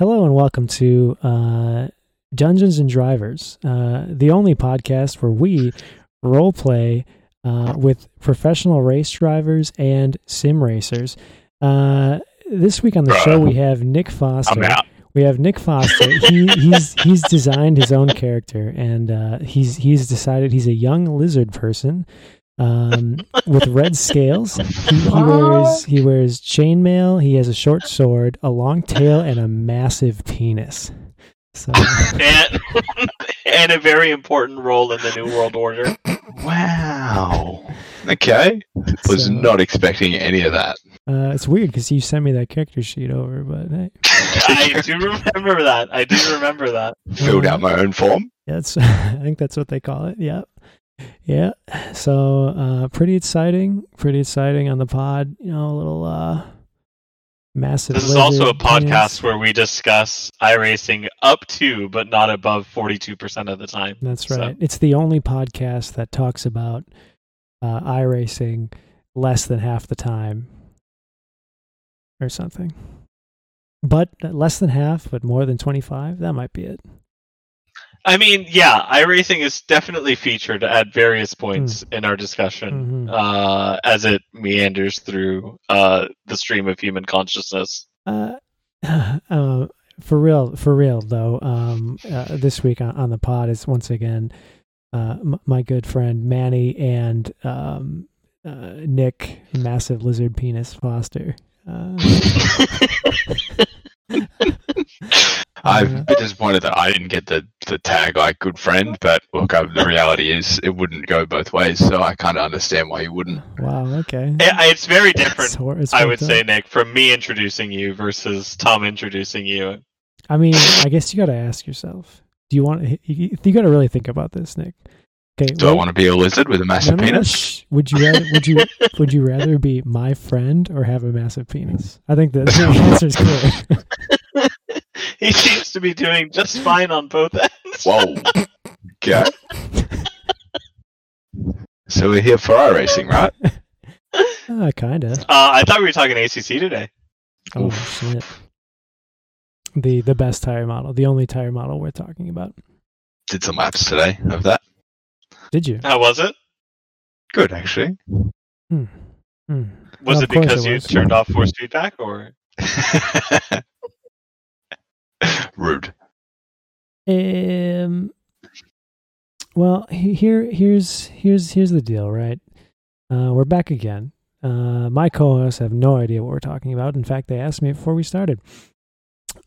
Hello and welcome to uh, Dungeons and Drivers, uh, the only podcast where we role play uh, with professional race drivers and sim racers. Uh, this week on the show, we have Nick Foster. We have Nick Foster. he, he's he's designed his own character, and uh, he's he's decided he's a young lizard person um, with red scales. He, he wears he wears chainmail. He has a short sword, a long tail, and a massive penis. So and, and a very important role in the New World Order. Wow. Okay. Was So- not expecting any of that. uh, it's weird because you sent me that character sheet over, but hey, I do remember that. I do remember that. Filled out my own form. Yeah, that's I think that's what they call it. Yeah. Yeah. So uh pretty exciting. Pretty exciting on the pod. You know, a little uh massive This is also a podcast where we discuss iRacing up to, but not above 42% of the time. That's So- right. It's the only podcast that talks about uh iRacing less than half the time or something. But less than half, but more than 25, that might be it. I mean, yeah, iRacing is definitely featured at various points in our discussion Mhm. uh, as it meanders through uh, the stream of human consciousness. Uh, uh, for real, for real though. Um, uh, this week on, on the pod is once again uh, m- my good friend Manny and um, uh, Nick, massive lizard penis Foster. I'm a bit disappointed that I didn't get the, the tag like good friend, but look, uh, the reality is it wouldn't go both ways, so I kind of understand why you wouldn't. wow. Okay. It- it's very different, It's it's I would fucked say. Nick, from me introducing you versus Tom introducing you. I mean, I guess you got to ask yourself: Do you want? You, you got to really think about this, Nick. Okay. Do I want to be a lizard with a massive no, no, penis? shh. Would you rather? Would you? would you rather be my friend or have a massive penis? I think the, the answer is clear. he seems to be doing just fine on both ends. Whoa. Okay. So we're here for our racing, right? uh, kinda. Uh, I thought we were talking ACC today. Oh Oof. shit. The the best tire model, the only tire model we're talking about. Did some laps today of that. Did you? How was it? Good, actually. Hmm. Was Well, it because it you was. turned off force feedback, or Rude. Um. Well, he- here, here's here's here's the deal, right? Uh, we're back again. Uh, my co-hosts have no idea what we're talking about. In fact, they asked me before we started.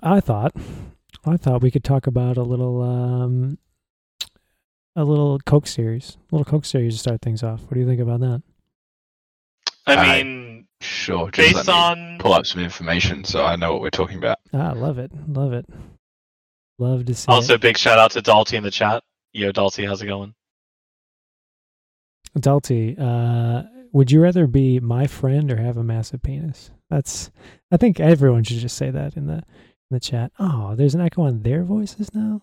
I thought, I thought we could talk about a little, um, a little Coke series, a little Coke series to start things off. What do you think about that? I I- mean, Sure. Just based let me on pull up some information so I know what we're talking about. Ah, love it, love it, love to see. also it. big shout out to Dalty in the chat. Yo, Dalty, how's it going? Dalty, uh, would you rather be my friend or have a massive penis? That's. I think everyone should just say that in the in the chat. Oh, there's an echo on their voices now.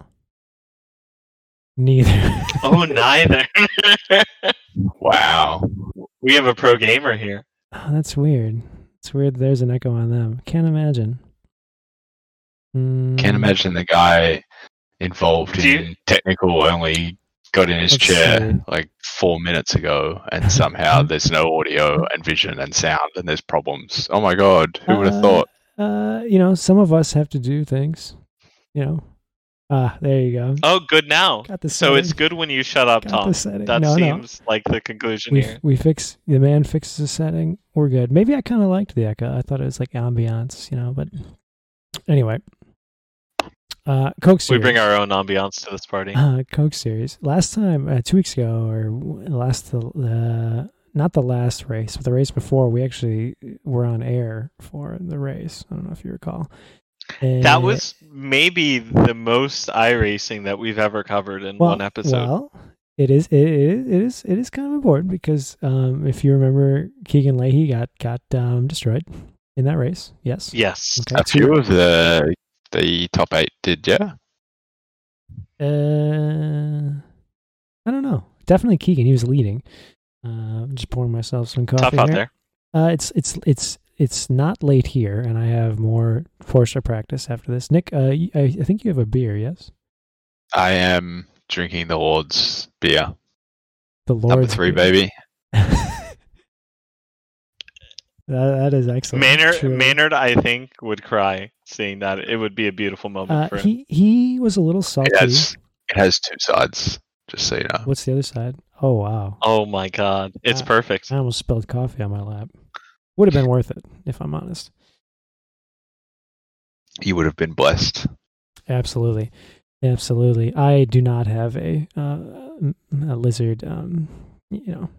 Neither. Oh, neither. Wow. we have a pro gamer here. Oh, that's weird. It's weird. There's an echo on them. Can't imagine. Mm, Can't imagine the guy involved Do you- in technical only got in his Let's chair see. like four minutes ago and somehow there's no audio and vision and sound and there's problems. Oh my god, who would have Uh, thought? Uh, you know, some of us have to do things. You know. Ah, there you go. Oh, good now. So it's good when you shut up, Got Tom. That no, no. seems like the conclusion we here. we fix the man fixes the setting. We're good. Maybe I kind of liked the echo. I thought it was like ambiance, you know. But anyway, uh, Coke series. We bring our own ambiance to this party. uh, Coke series. Last time, uh, two weeks ago, or last the uh, not the last race, but the race before, we actually were on air for the race. I don't know if you recall. That was maybe the most iRacing that we've ever covered in well, one episode. Well, it is it is it is it is kind of important because um, if you remember, Keegan Leahy got got um, destroyed in that race. Yes. yes. Okay. A few of the the top eight did, yeah. Uh, I don't know. Definitely Keegan. He was leading. Uh, I'm just pouring myself some coffee Tough out here. there. Uh, it's it's it's it's not late here, and I have more Porsche practice after this. Nick, uh, y- I, I think you have a beer, yes? I am drinking the Lord's beer. The Lord's Number three, beer. baby. that, that is excellent. Maynard, Truly. Maynard, I think, would cry seeing that. It would be a beautiful moment Uh, for him. he he was a little salty. It has it has two sides, just so you know. What's the other side? Oh wow! Oh my god, it's Uh, perfect. I almost spilled coffee on my lap. Would have been worth it if I'm honest. You would have been blessed. Absolutely, absolutely. I do not have a uh, a lizard. Um, you know,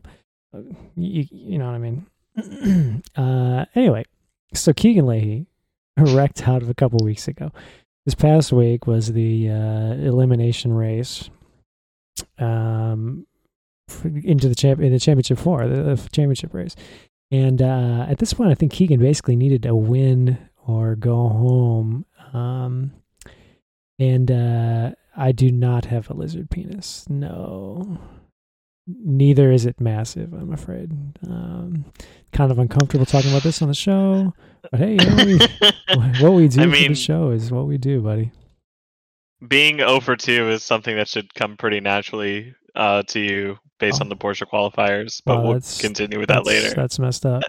uh, you, you know what I mean. uh, anyway, so Keegan Leahy wrecked out of a couple weeks ago. This past week was the uh, elimination race um, into the champ in the championship four, the, the championship race. And uh, at this point, I think Keegan basically needed a win or go home. Um, and uh, I do not have a lizard penis. No. Neither is it massive, I'm afraid. Um, kind of uncomfortable talking about this on the show. But hey, you know, we, what we do I for mean- the show is what we do, buddy. Being over two is something that should come pretty naturally uh, to you based Oh. on the Porsche qualifiers, but Wow, we'll continue with that later. That's messed up.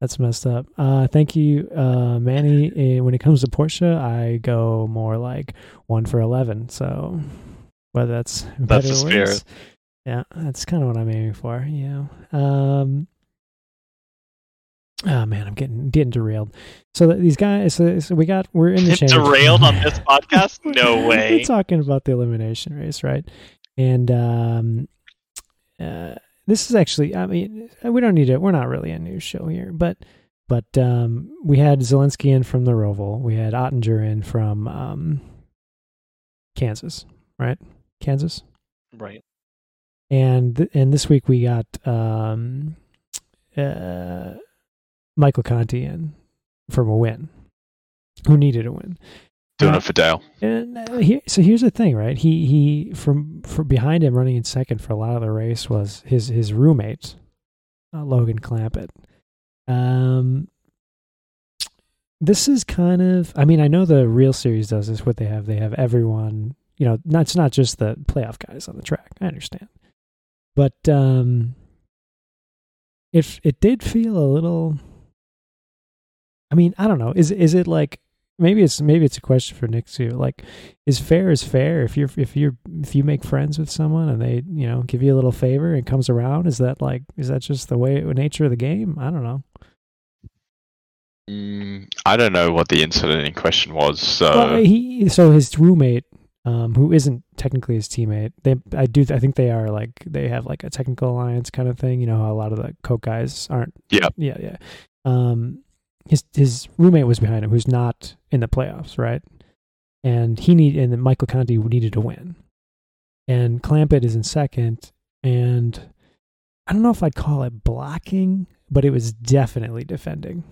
That's messed up. Uh, thank you, uh, Manny. And when it comes to Porsche, I go more like one for eleven. So whether that's That's better the spirit. yeah, that's kind of what I'm aiming for. Yeah. Um. Oh man, I'm getting getting derailed. So these guys, so, so we got we're in the championship- Derailed on this podcast? No way. We're talking about the elimination race, right? And um, uh, this is actually, I mean, we don't need it. We're not really a news show here, but but um, we had Zalenski in from the Roval. We had Ottinger in from um, Kansas, right? Kansas. Right. And th- and this week we got um, uh, Michael Conti in from a win, who needed a win. Doing Uh, it for Dale. and uh, here, so here's the thing, right? He he from from behind him, running in second for a lot of the race was his his roommate, uh, Logan Clampitt. Um, this is kind of, I mean, I know the real series does this. What they have, they have everyone. You know, not it's not just the playoff guys on the track. I understand, but um, if it did feel a little. I mean, I don't know. Is is it like maybe it's maybe it's a question for Nick too. Like, is fair is fair if you're if you're if you make friends with someone and they you know give you a little favor and comes around, is that like is that just the way nature of the game? I don't know. Mm, I don't know what the incident in question was. So well, he so his roommate, um, who isn't technically his teammate, they I do I think they are like they have like a technical alliance kind of thing. You know how a lot of the coke guys aren't. Yeah. yeah, yeah. Um, his his roommate was behind him, who's not in the playoffs, right? And he need and Michael Conti needed to win, and Clampitt is in second, and I don't know if I'd call it blocking, but it was definitely defending.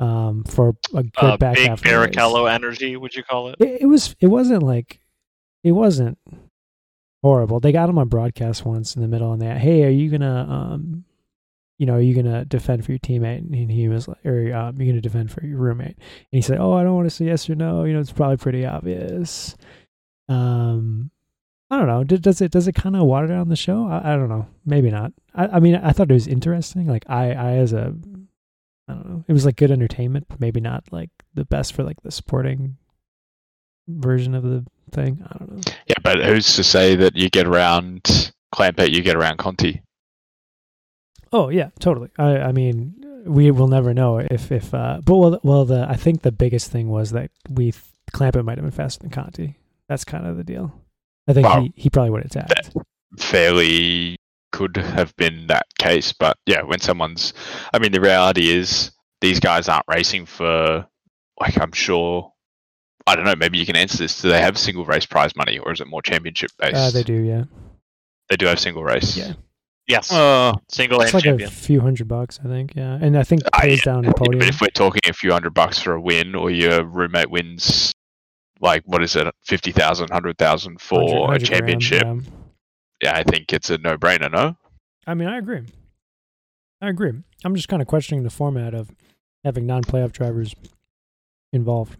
Um, for a good Uh, back big half. of the race. Barrichello energy, would you call it? It, it was. It wasn't like. It wasn't horrible. They got him on broadcast once in the middle, and they, hey, are you gonna, um, you know, are you gonna defend for your teammate? And he was like, or um, you're gonna defend for your roommate? And he said, oh, I don't want to say yes or no. You know, it's probably pretty obvious. Um, I don't know. Does it does it kind of water down the show? I, I don't know. Maybe not. I, I mean, I thought it was interesting. Like I, I as a, I don't know. It was like good entertainment, but maybe not like the best for like the sporting version of the thing. I don't know. yeah, but who's to say that you get around Clampitt, you get around Conti? Oh yeah, totally. I I mean, we will never know if if. Uh, but well, well, the I think the biggest thing was that we th- Clampitt might have been faster than Conti. That's kind of the deal. I think Wow. he, he probably would have tagged. Fairly could have been that case, but yeah, when someone's, I mean, the reality is these guys aren't racing for, like, I'm sure. I don't know. Maybe you can answer this. Do they have single race prize money, or is it more championship based? Uh, they do, yeah. They do have single race. Yeah. Yes. Uh, Single It's and like champion. a few hundred bucks, I think. Yeah, and I think I- pays down the podium. But if we're talking a few hundred bucks for a win, or your roommate wins, like what is it, fifty thousand, hundred thousand for 100 a 100 grand, championship? yeah. yeah, I think it's a no-brainer. No, I mean, I agree. I agree. I'm just kind of questioning the format of having non-playoff drivers involved.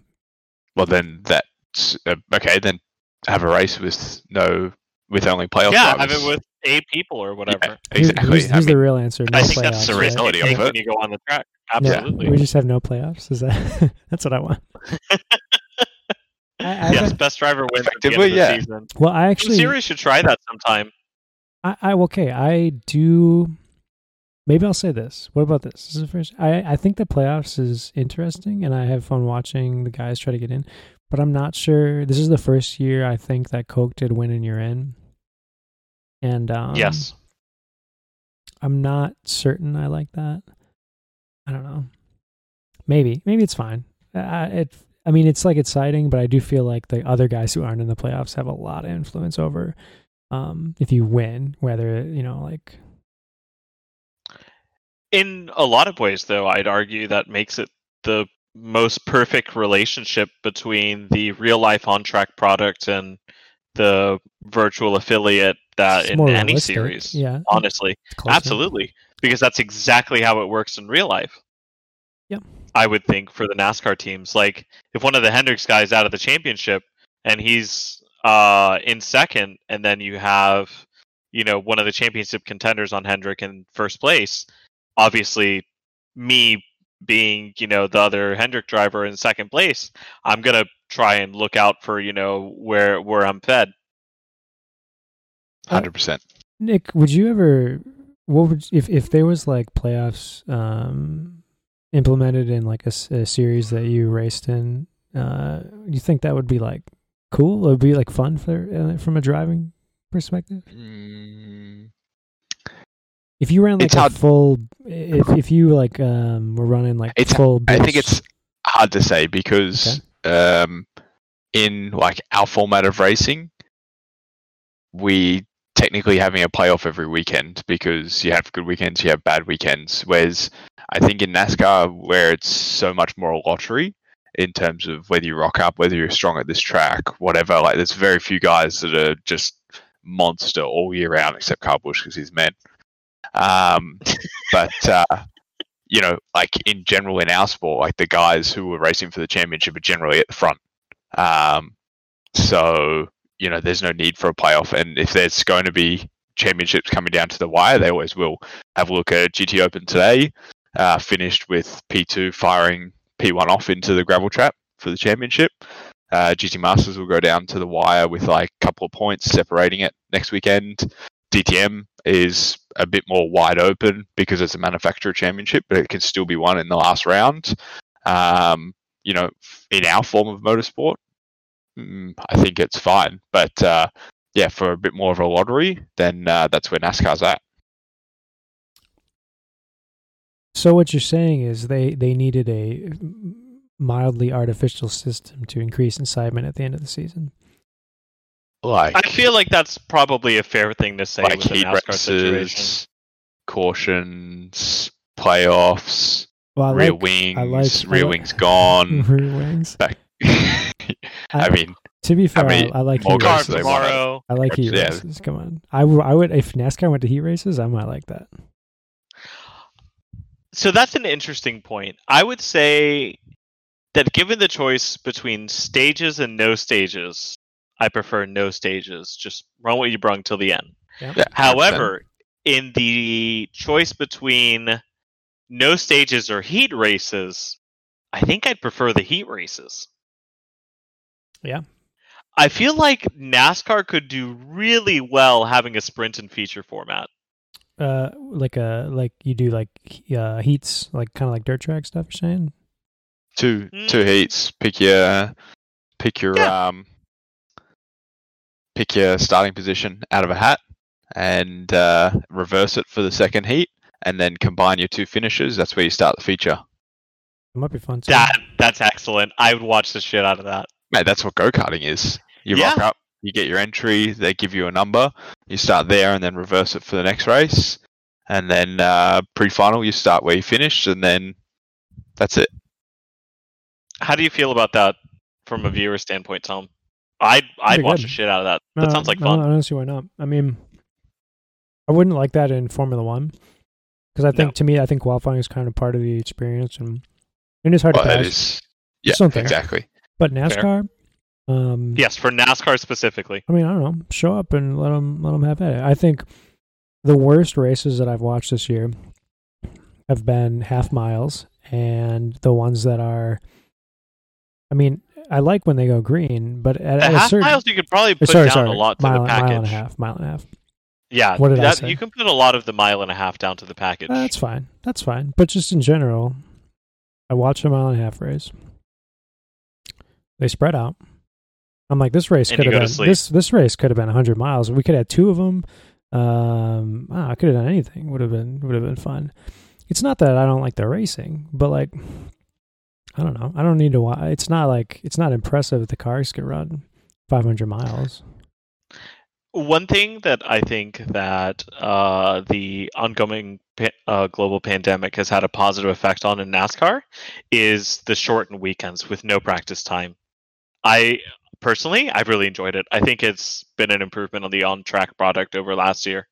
Well, then that's uh, okay. Then have a race with no with only playoff yeah, drivers. have it with eight people or whatever. Yeah, Here's- exactly. Here's, I here's the real answer. No I think playoffs, that's the right? reality reality of of it. when you go on the track. Yeah, Absolutely. we just have no playoffs. Is that that's what I want? I, I, yes, best driver wins at the end of Effectively, the yeah. season. Well, I The actually, series should try that sometime. I, I okay. I do. Maybe I'll say this. What about this? This is the first. I I think the playoffs is interesting, and I have fun watching the guys try to get in. But I'm not sure. This is the first year I think that Coke did win and you're in. And um, yes. I'm not certain I like that. I don't know. Maybe, maybe it's fine. Uh, it, I mean, it's like exciting, but I do feel like the other guys who aren't in the playoffs have a lot of influence over um, if you win. Whether you know, like, In a lot of ways, though, I'd argue that makes it the most perfect relationship between the real life on track product and the virtual affiliate that it's in any realistic. series. Yeah, Honestly, absolutely, because that's exactly how it works in real life. Yep. I would think for the NASCAR teams, like if one of the Hendricks guys out of the championship and he's uh, in second, and then you have you know one of the championship contenders on Hendrick in first place, obviously me being you know the other Hendrick driver in second place, I'm gonna try and look out for you know where where I'm fed. Hundred percent. Nick, would you ever? What would if if there was like playoffs um, implemented in like a series that you raced in? Uh, you think that would be like cool? It would be like fun for uh, from a driving perspective. Mm, If you ran like It's a hard- full, if if you like um were running like It's- full, I think it's hard to say because um, in like our format of racing, we technically having a playoff every weekend because you have good weekends, you have bad weekends. Whereas I think in NASCAR, where it's so much more a lottery in terms of whether you rock up, whether you're strong at this track, whatever. Like there's very few guys that are just monster all year round, except Carl Busch because he's men. Um, but uh, you know, like in general in our sport, like the guys who are racing for the championship are generally at the front. Um, so you know, there's no need for a playoff, and if there's going to be championships coming down to the wire, they always will. Have a look at GT Open today, uh, finished with P2 firing P1 off into the gravel trap for the championship. Uh, GT Masters will go down to the wire with like a couple of points separating it next weekend. DTM is a bit more wide open because it's a manufacturer championship, but it can still be won in the last round. Um, you know, in our form of motorsport, mm, I think it's fine. But uh, yeah, for a bit more of a lottery, then uh, that's where NASCAR's at. So what you're saying is they they needed a mildly artificial system to increase incitement at the end of the season. Like, I feel like that's probably a fair thing to say like with the heat NASCAR situation. races, cautions, playoffs, Well, rear like wings, like- rear wings gone. rear wings. Back. I mean, To be fair, I, I like more heat cars races. tomorrow. I like heat Yeah. races. Come on, I, w- I would if NASCAR went to heat races, I might like that. So that's an interesting point. I would say that given the choice between stages and no stages, I prefer no stages. Just run what you brung till the end. yeah, However, in the choice between no stages or heat races, I think I'd prefer the heat races. Yeah. I feel like NASCAR could do really well having a sprint and feature format. Uh, like a like you do like uh heats, like kind of like dirt track stuff. You're saying? two Mm. two heats. Pick your pick your Yeah. um pick your starting position out of a hat and uh, reverse it for the second heat, and then combine your two finishes. That's where you start the feature. It might be fun. Too. That that's excellent. I would watch the shit out of that. Mate, that's what go karting is. You Yeah. rock up, you get your entry, they give you a number, you start there and then reverse it for the next race. And then uh, pre final, you start where you finished, and then that's it. How do you feel about that from a viewer standpoint, Tom? I'd I'd watch good. the shit out of that. That sounds like I fun. I don't see why not. I mean, I wouldn't like that in Formula One because I think No. to me, I think qualifying is kind of part of the experience, and And it's hard Well, to pass. is yeah, Just something. exactly. But NASCAR, um, Yes, for NASCAR specifically. I mean, I don't know. Show up and let them let them have at it. I think the worst races that I've watched this year have been half miles, and the ones that are. I mean, I like when they go green, but at, at a half certain miles you could probably uh, put sorry, down sorry, a lot to mile, the package. mile and a half, mile and a half. Yeah, What did I say? you can put a lot of the mile and a half down to the package. That's fine. That's fine. But just in general, I watch a mile and a half race. They spread out. I'm like, this race could have been this this race could have been 100 miles. We could have two of them. Um, ah, I could have done anything. Would have been would have been fun. It's not that I don't like the racing, but like, I don't know. I don't need to. It's not like it's not impressive that the cars can run 500 miles. One thing that I think that uh, the ongoing pa- uh, global pandemic has had a positive effect on in NASCAR is the shortened weekends with no practice time. I personally, I've really enjoyed it. I think it's been an improvement on the on-track product over last year.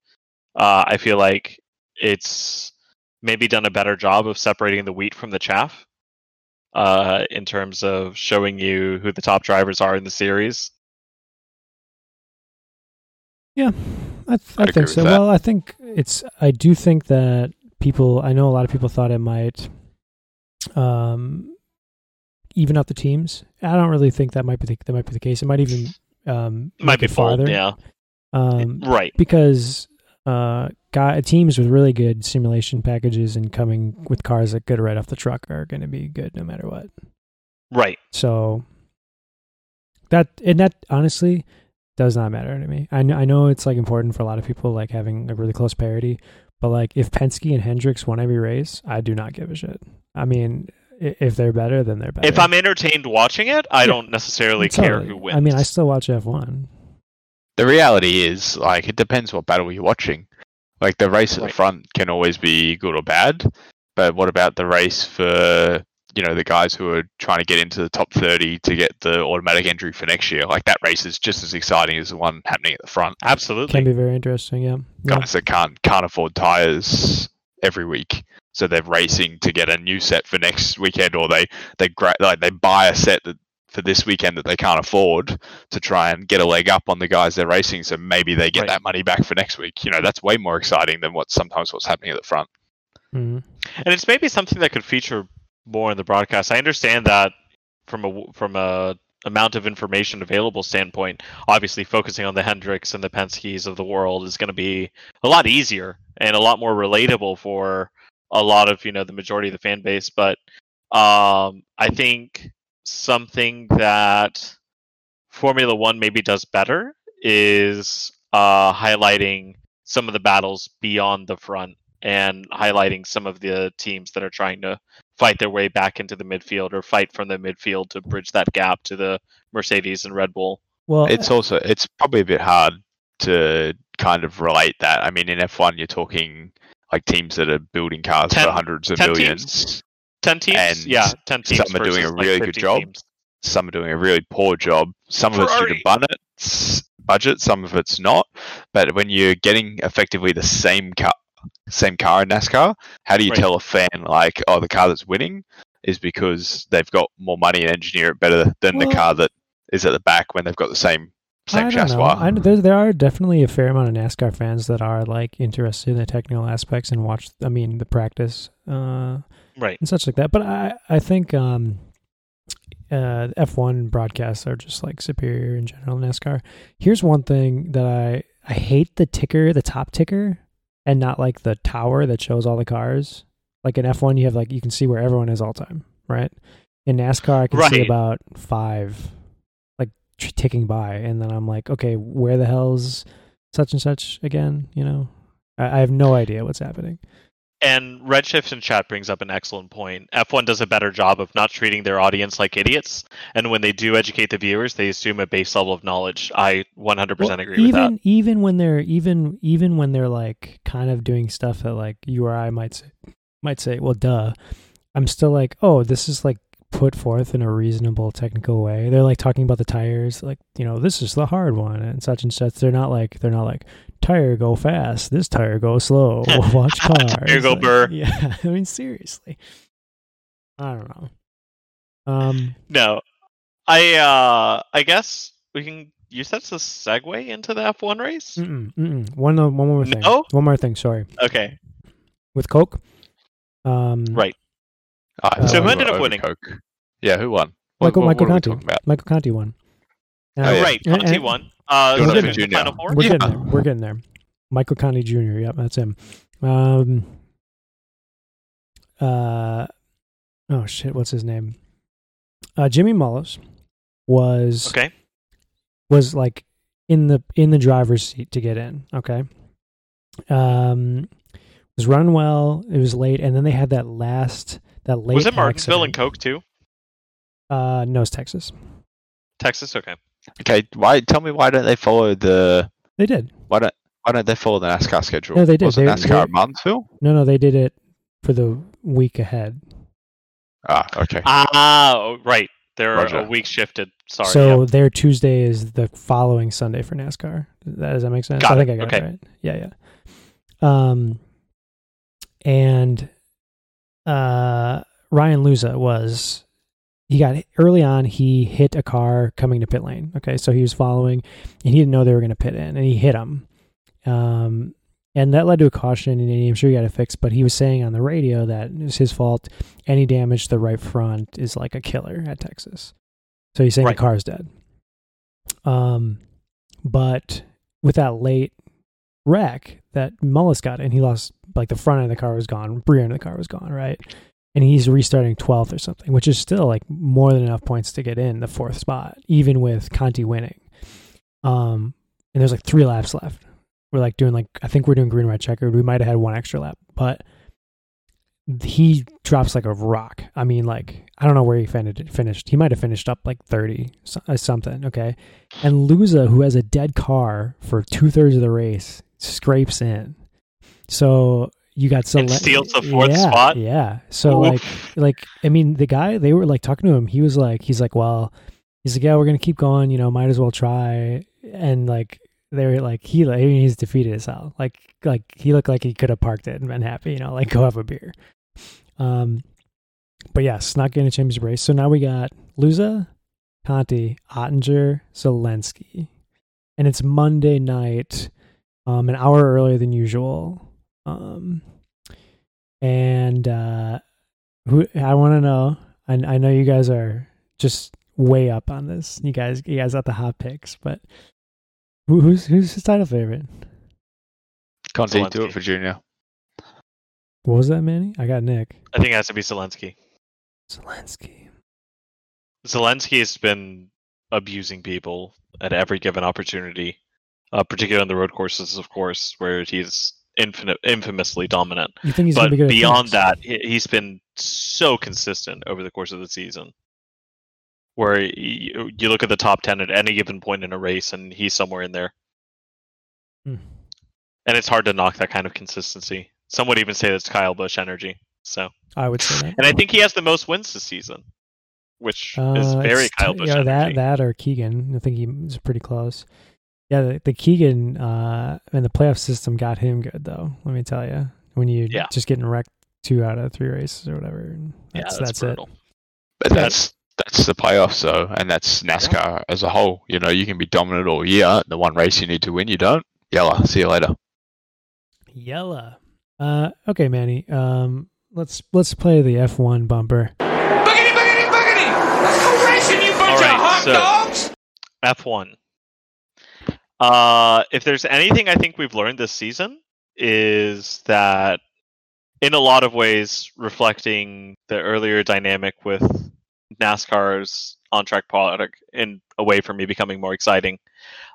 Uh, I feel like it's maybe done a better job of separating the wheat from the chaff uh, in terms of showing you who the top drivers are in the series. Yeah, I, th- I I'd think so. Well, I think it's. I do think that people. I know a lot of people thought it might, um, even out the teams. I don't really think that might be the, that might be the case. It might even um Might be farther. yeah. Um, right. because uh, guy teams with really good simulation packages and coming with cars that good right off the truck are going to be good no matter what. Right. So that and that honestly does not matter to me. I know, I know it's like important for a lot of people like having a really close parity, but like if Penske and Hendricks won every race, I do not give a shit. I mean, if they're better, then they're better. If I'm entertained watching it, I Yeah. don't necessarily care who wins. I mean, I still watch F1. The reality is, like, it depends what battle you're watching. Like, the race at the front can always be good or bad, but what about the race for, you know, the guys who are trying to get into the top 30 to get the automatic entry for next year? Like, that race is just as exciting as the one happening at the front. absolutely. Can be very interesting. Yeah. yeah. Guys that can't can't afford tires every week, so they're racing to get a new set for next weekend, or they they gra- like they buy a set that for this weekend that they can't afford to try and get a leg up on the guys they're racing, so maybe they get Right. that money back for next week. You know, that's way more exciting than what sometimes what's happening at the front. Mhm. and it's maybe something that could feature more in the broadcast. I understand that from a from a amount of information available standpoint, obviously focusing on the Hendricks and the Penske's of the world is going to be a lot easier and a lot more relatable for a lot of you know the majority of the fan base. But um, I think something that Formula One maybe does better is uh, highlighting some of the battles beyond the front and highlighting some of the teams that are trying to fight their way back into the midfield or fight from the midfield to bridge that gap to the Mercedes and Red Bull. Well, It's also it's probably a bit hard to kind of relate that. I mean, in F1, you're talking like teams that are building cars Ten- for hundreds of 10 millions. teams? Ten teams, And yeah, ten teams. some are doing a versus, like, really good job. teams. some are doing a really poor job. Some of it's due to Ferrari. budget, budget. Some of it's not. But when you're getting effectively the same car, same car in NASCAR, how do you Right. tell a fan like, oh, the car that's winning is because they've got more money and engineer it better than Well- the car that is at the back when they've got the same don't know. I, there, there are definitely a fair amount of NASCAR fans that are like interested in the technical aspects and watch. I mean, the practice uh, Right. and such like that. But I, I think um, uh, F1 broadcasts are just like superior in general. NASCAR. Here's one thing that I I hate the ticker, the top ticker, and not like the tower that shows all the cars. Like in F1, you have like you can see where everyone is all the time, right? In NASCAR, I can see about five ticking by, and then I'm like, okay, where the hell's such and such again? You know, I, I have no idea what's happening. And Redshift in chat brings up an excellent point. F1 does a better job of not treating their audience like idiots, and when they do educate the viewers, they assume a base level of knowledge. I 100% Well, agree with even that. even when they're even even when they're like kind of doing stuff that like you or I might say might say, well, duh. I'm still like, oh, this is like put forth in a reasonable technical way. They're like talking about the tires, like you know, this is the hard one and such and such. They're not like they're not like tire go fast, this tire go slow. Watch cars. Tire go Like, burr. Yeah, I mean seriously. I don't know. Um, No, I uh, I guess we can use that as a segue into the F1 race. mm-mm, mm-mm. One, uh, one more thing. No? One more thing. Sorry. Okay, With Coke. Um, Right. Ah, So who ended up winning? Coke. Yeah, who won? Michael- Michael what are we Conti. Michael Conti won. Oh, yeah. right. and- Conti and- won. Uh, We're getting the there. final four. We're Yeah. getting there. We're getting there. Michael Conti Jr. Yep, that's him. Um, uh, oh shit, what's his name? Uh, Jimmy Mullis was Okay. was like in the in the driver's seat to get in. Okay. Um, was running well. It was late, and then they had that last that late. Was it Martinsville and. Coke too? Uh, no, it's Texas. Texas. Okay. Okay, why? Tell me why don't they follow the? They did. Why don't? Why don't they follow the NASCAR schedule? No, they did. Was it They- NASCAR they- at Martinsville? No, no, they did it for the week ahead. Ah, okay. Ah, oh, right. They're Roger. a week shifted. Sorry. so yep. their Tuesday is the following Sunday for NASCAR. Does that, does that make sense? Got I think it. I got Okay. it right. Yeah, yeah. Um, and uh, Ryan Luza was he got early on. He hit a car coming to pit lane. Okay, so he was following, and he didn't know they were going to pit in, and he hit him. Um, and that led to a caution, and I'm sure he got it fixed. But he was saying on the radio that it was his fault. Any damage to the right front is like a killer at Texas. So he's saying Right. the car's dead. Um, but with that late wreck that Mullis got in, he lost like the front end of the car was gone, rear end of the car was gone, right? And he's restarting 12th or something, which is still like more than enough points to get in the fourth spot, even with Conti winning. Um, and there's like three laps left. We're like doing like I think we're doing green red checkered. We might have had one extra lap, but he drops like a rock. I mean, like I don't know where he fin- finished. He might have finished up like thirty uh, something. Okay, and Luza, who has a dead car for two thirds of the race, scrapes in. So you got Sele- steals the fourth yeah, spot? Yeah. So like Oof. like I mean the guy they were like talking to him. He was like he's like well he's like yeah we're gonna keep going. You know might as well try. And like they were like he like he's defeated as hell. Like like he looked like he could have parked it and been happy. You know like go have a beer. Um, but yes, not getting a championship race. So now we got Luza, Conti, Ottinger, Zalenski, and it's Monday night, um, an hour earlier than usual. Um, and uh, who I want to know. I, I know you guys are just way up on this. You guys, you guys got the hot picks, but who, who's who's his title favorite? Conti, do Zalenski. it for Junior. What was that, Manny? I got Nick I think it has to be Zalenski. Zalenski. Zalenski has been abusing people at every given opportunity, uh, particularly on the road courses, of course, where he's infinite, infamously dominant. You think he's but be good beyond that, he, he's been so consistent over the course of the season. Where you, you look at the top ten at any given point in a race, and he's somewhere in there. Hmm. And it's hard to knock that kind of consistency. Some would even say that's Kyle Busch energy. So, I would say that. and I think he has the most wins this season, which is Uh, very it's Kyle Busch yeah, that energy. that or Keegan. I think he's pretty close. Yeah, the, the Keegan uh, and the playoff system got him good though. Let me tell you, when you Yeah. just getting wrecked two out of three races or whatever, and yeah, that's, that's, that's it. brutal. But that's that's the playoffs, though, and that's NASCAR as a whole. You know, you can be dominant all year. The one race you need to win, you don't. Yella, see you later. Yella. Uh, okay, Manny. Um, let's let's play the F one bumper. Boogity, boogity, boogity! Let's go racing, you bunch All right, of hot so- dogs! F1. Uh, if there's anything I think we've learned this season is that, in a lot of ways, reflecting the earlier dynamic with NASCAR's on-track product in a way for me becoming more exciting.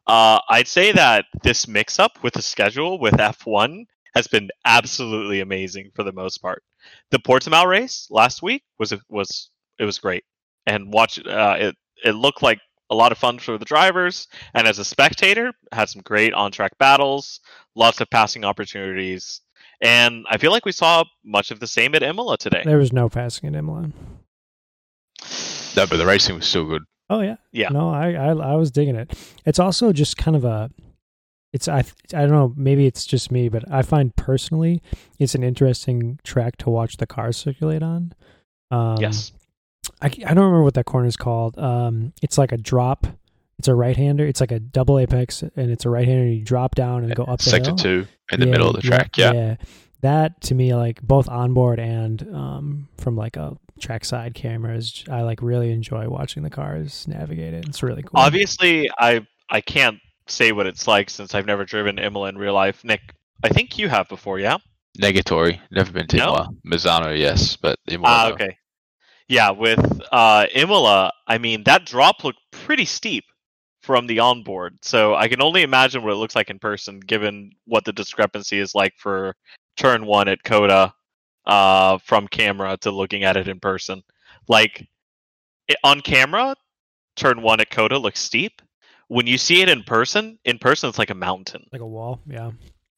Uh, I'd say that this mix-up with the schedule with F1 has been absolutely amazing for the most part. The Portimao race last week was was it was great, and watch uh, it. It looked like a lot of fun for the drivers, and as a spectator, had some great on-track battles, lots of passing opportunities, and I feel like we saw much of the same at Imola today. There was no passing at Imola. No, but the racing was still good. Oh yeah, Yeah. No, I, I I was digging it. It's also just kind of a, it's I I don't know. Maybe it's just me, but I find personally it's an interesting track to watch the cars circulate on. Um, yes, I, I don't remember what that corner is called. Um, it's like a drop. It's a right hander. It's like a double apex, and it's a right hander. You drop down and go up the Sector hill. two in the Yeah, middle of the track. Yeah. That to me, like both onboard and um, from like a trackside cameras, I like really enjoy watching the cars navigate it. It's really cool. Obviously, I I can't say what it's like since I've never driven Imola in real life. Nick, I think you have before, yeah? Negatory. Never been to No? Imola. Mazzano, yes, but Imola. Ah, okay. Yeah, with uh, Imola, I mean that drop looked pretty steep from the onboard, so I can only imagine what it looks like in person, given what the discrepancy is like for turn one at COTA uh, from camera to looking at it in person. Like it, on camera, turn one at COTA looks steep. When you see it in person, in person it's like a mountain. like a wall. Yeah.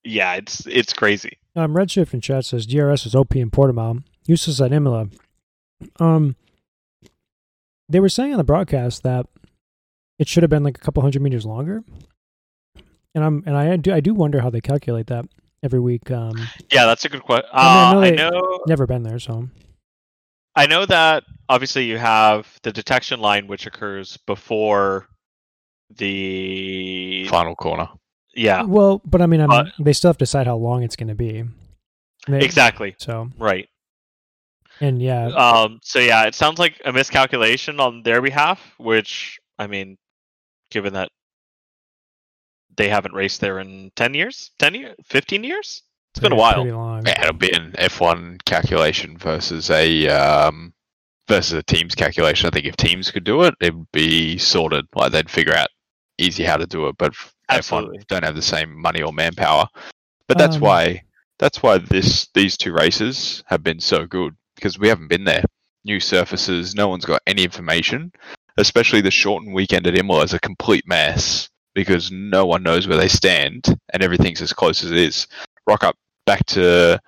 Yeah, it's it's crazy. Um, Redshift in chat says DRS is OP in Portimao, useless at Imola. Um, they were saying on the broadcast that it should have been like a couple hundred meters longer, and I'm and I do I do wonder how they calculate that every week. Um, Yeah, that's a good question. I Uh, know I know. never been there, so I know that obviously you have the detection line which occurs before the Final corner. yeah well, but I mean, I'm, But- they still have to decide how long it's going to be. They- exactly So right. And yeah, Um, so yeah, it sounds like a miscalculation on their behalf, which I mean, given that they haven't raced there in ten years, ten years, fifteen years, it's been a while. Pretty long. Yeah, it'll be an F1 calculation versus a um, versus a team's calculation. I think if teams could do it, it would be sorted. Like they'd figure out easy how to do it. But Absolutely. F1 don't have the same money or manpower. But that's Um, why that's why this these two races have been so good because we haven't been there. New surfaces, no one's got any information. Especially the shortened weekend at Imola is a complete mess because no one knows where they stand and everything's as close as it is. Rock up back to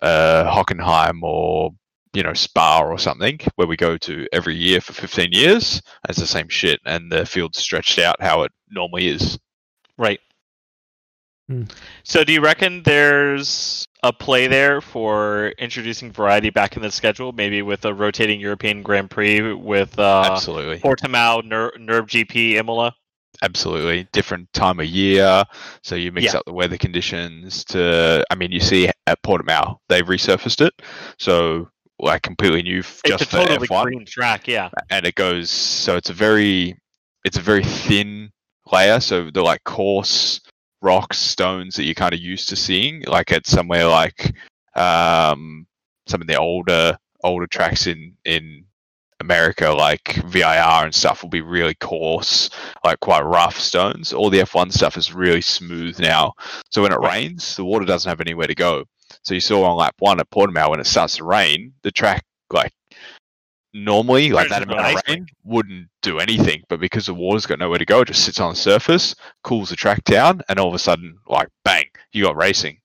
uh, Hockenheim or you know Spa or something where we go to every year for 15 years. It's the same shit, and the field's stretched out how it normally is. Right. Hmm. So do you reckon there's a play there for introducing variety back in the schedule, maybe with a rotating European Grand Prix with uh, Absolutely. Portimao, Ner- Nerve GP, Imola? absolutely different time of year so you mix Yeah. up the weather conditions to i mean you see at portimao they've resurfaced it so like completely new f- It's just a totally f1 green track, yeah. and it goes so it's a very it's a very thin layer so the like coarse rocks stones that you're kind of used to seeing like at somewhere like um some of the older older tracks in in America, like VIR and stuff, will be really coarse, like quite rough stones. All the F1 stuff is really smooth now. So when it rains, the water doesn't have anywhere to go. So you saw on lap one at Portimao when it starts to rain, the track like normally like that amount of rain wouldn't do anything, but because the water's got nowhere to go, it just sits on the surface, cools the track down, and all of a sudden, like bang, you got racing.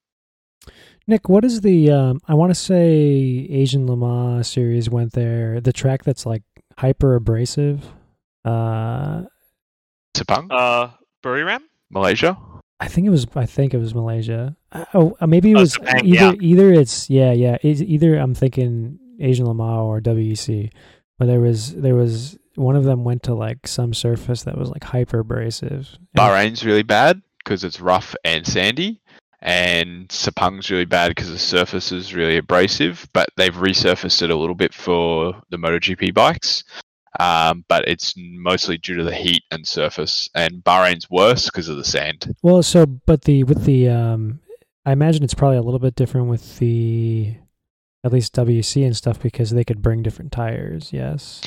Nick, what is the? Um, I want to say Asian Le Mans series went there. The track that's like hyper abrasive. Uh, Sepang, Uh, Buriram? Malaysia. I think it was. I think it was Malaysia. Uh, Oh, uh, maybe it Oh, was Sepang, either. yeah. Either it's yeah, yeah. It's either I'm thinking Asian Le Mans or WEC, but there was there was one of them went to like some surface that was like hyper abrasive. Bahrain's really bad because it's rough and sandy, and Sepang's really bad because the surface is really abrasive. But they've resurfaced it a little bit for the MotoGP bikes, um, but it's mostly due to the heat and surface. And Bahrain's worse because of the sand. Well, so but the with the um, I imagine it's probably a little bit different with the at least WC and stuff because they could bring different tires. Yes.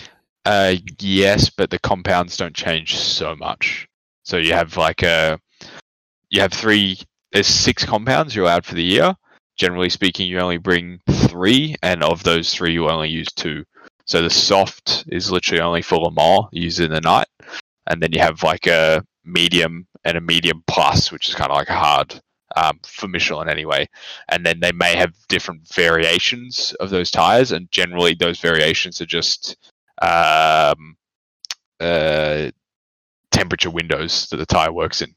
Uh, yes, but the compounds don't change so much. So you have like a, you have three. There's six compounds you're allowed for the year. Generally speaking, you only bring three, and of those three, you only use two. So the soft is literally only for Le Mans, used in the night, and then you have like a medium and a medium plus, which is kind of like a hard um, for Michelin anyway. And then they may have different variations of those tires, and generally those variations are just um, uh, temperature windows that the tire works in.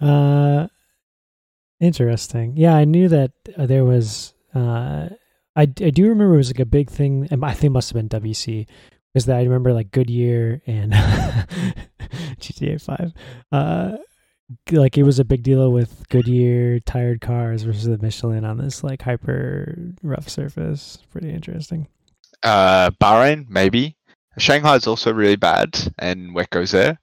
Uh, interesting. Yeah, I knew that uh, there was. Uh, I, I do remember it was like a big thing. and I think it must have been WC because that I remember like Goodyear and GTA Five. Uh, like it was a big deal with Goodyear tired cars versus the Michelin on this like hyper rough surface. Pretty interesting. Uh, Bahrain, maybe. Shanghai is also really bad, and wet goes there.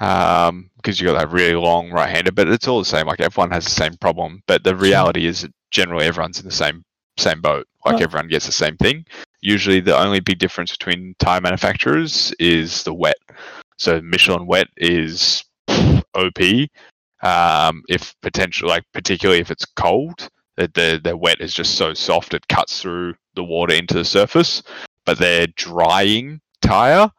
Um, because you got that really long right hander, but it's all the same. Like everyone has the same problem, but the reality is generally everyone's in the same same boat. Like Well- everyone gets the same thing. Usually, the only big difference between tire manufacturers is the wet. So Michelin wet is OP. Um, if potential, like particularly if it's cold, the, the the wet is just so soft it cuts through the water into the surface. But their drying tire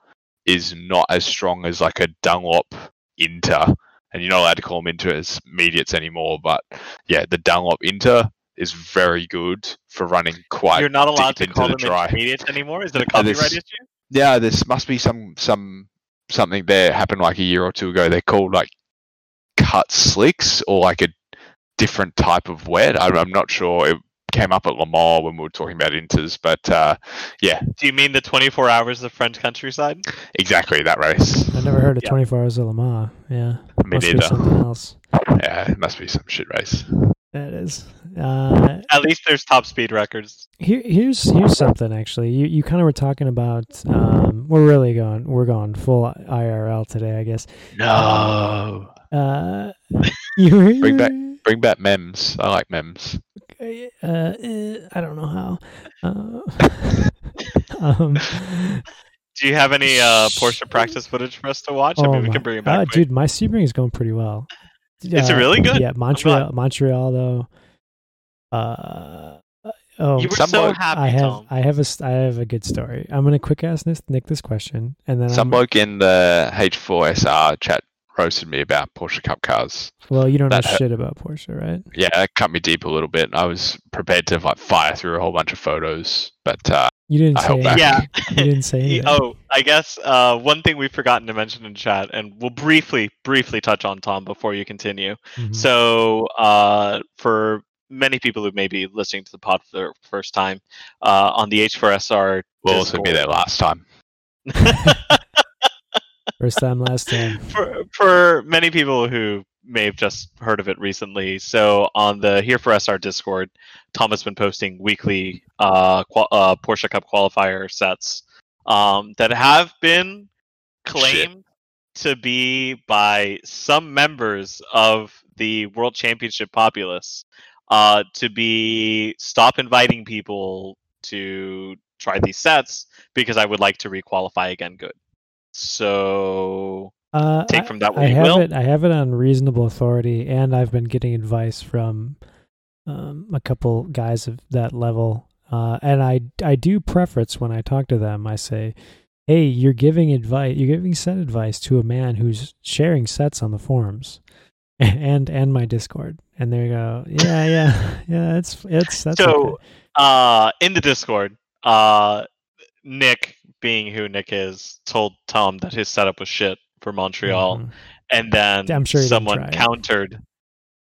is not as strong as like a Dunlop Inter, and you're not allowed to call them Inter as mediates anymore. But yeah, the Dunlop Inter is very good for running quite. You're not allowed deep to call into them the dry. intermediates anymore. Is it a Uh, this- issue? Yeah, this must be some some something there happened like a year or two ago. They're called like cut slicks or like a different type of wet. I'm, I'm not sure. It came up at Le Mans when we were talking about inters, but uh, yeah, Do you mean the 24 hours of French countryside? exactly that race. I never heard of Yeah. 24 Hours of Le Mans. Yeah, Me must be something else. Yeah, it must be some shit race. That is. Uh, At least there's top speed records. Here, here's here's something actually. You you kind of were talking about. Um, we're really going. We're going full IRL today, I guess. No, Uh, you were, Bring back- bring back memes. I like memes. Okay, Uh, eh, I don't know how. Uh, um, Do you have any uh, Porsche practice footage for us to watch? I oh mean, we my- can bring it back. uh, dude, my Sebring is going pretty well. Is it Uh, really good? Yeah, Montreal. Montreal though. Uh, oh, you were some so bloke- happy, I have Tom. I have a st- I have a good story. I'm gonna quick ask this Nick this question, and then Some I'm, bloke in the H4SR chat roasted me about Porsche Cup cars. well, you don't know that hurt- shit about Porsche, right? Yeah, that cut me deep a little bit. I was prepared to like fire through a whole bunch of photos, but uh, You didn't I say. held back. Yeah. You didn't say anything. Oh, I guess uh, one thing we've forgotten to mention in chat, and we'll briefly, briefly touch on Tom before you continue. Mhm. So, uh, for many people who may be listening to the pod for the first time, uh, on the H4SR, we'll also be there last time. First time, last time. for for many people who may have just heard of it recently, so on the Here for SR Discord, Tom has been posting weekly uh, qual- uh, Porsche Cup qualifier sets um, that have been claimed to be by some members of the World Championship populace uh, to be stop inviting people to try these sets because I would like to requalify again. Good. So Uh, Take from that what I you have will. it. I have it on reasonable authority, and I've been getting advice from um, a couple guys of that level. Uh, and I I do preference when I talk to them. I say, "Hey, you're giving advice. You're giving set advice to a man who's sharing sets on the forums." And and my Discord, and they go, yeah, yeah, yeah. It's it's that's So, okay. uh, in the Discord, uh, Nick, being who Nick is, told Tom that his setup was shit for Montreal, Mhm. and then I'm sure someone countered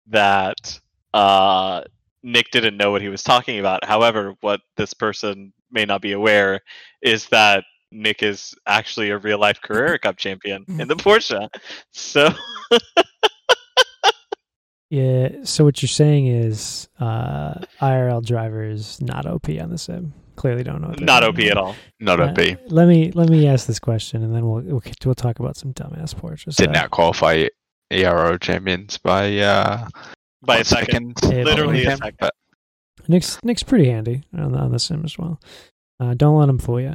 that uh, Nick didn't know what he was talking about. However, what this person may not be aware is that Nick is actually a real life Carrera Cup champion in the Porsche. So Yeah. So what you're saying is uh, IRL drivers not OP on the sim. Clearly don't know. What not. OP at all. Not Uh, OP. Let me let me ask this question, and then we'll we'll, we'll talk about some dumbass Porsches. Didn't Uh, qualify ERO champions by uh, By a second. Yeah, Literally a second. But Nick's Nick's pretty handy on the, on the sim as well. Uh, don't let him fool you.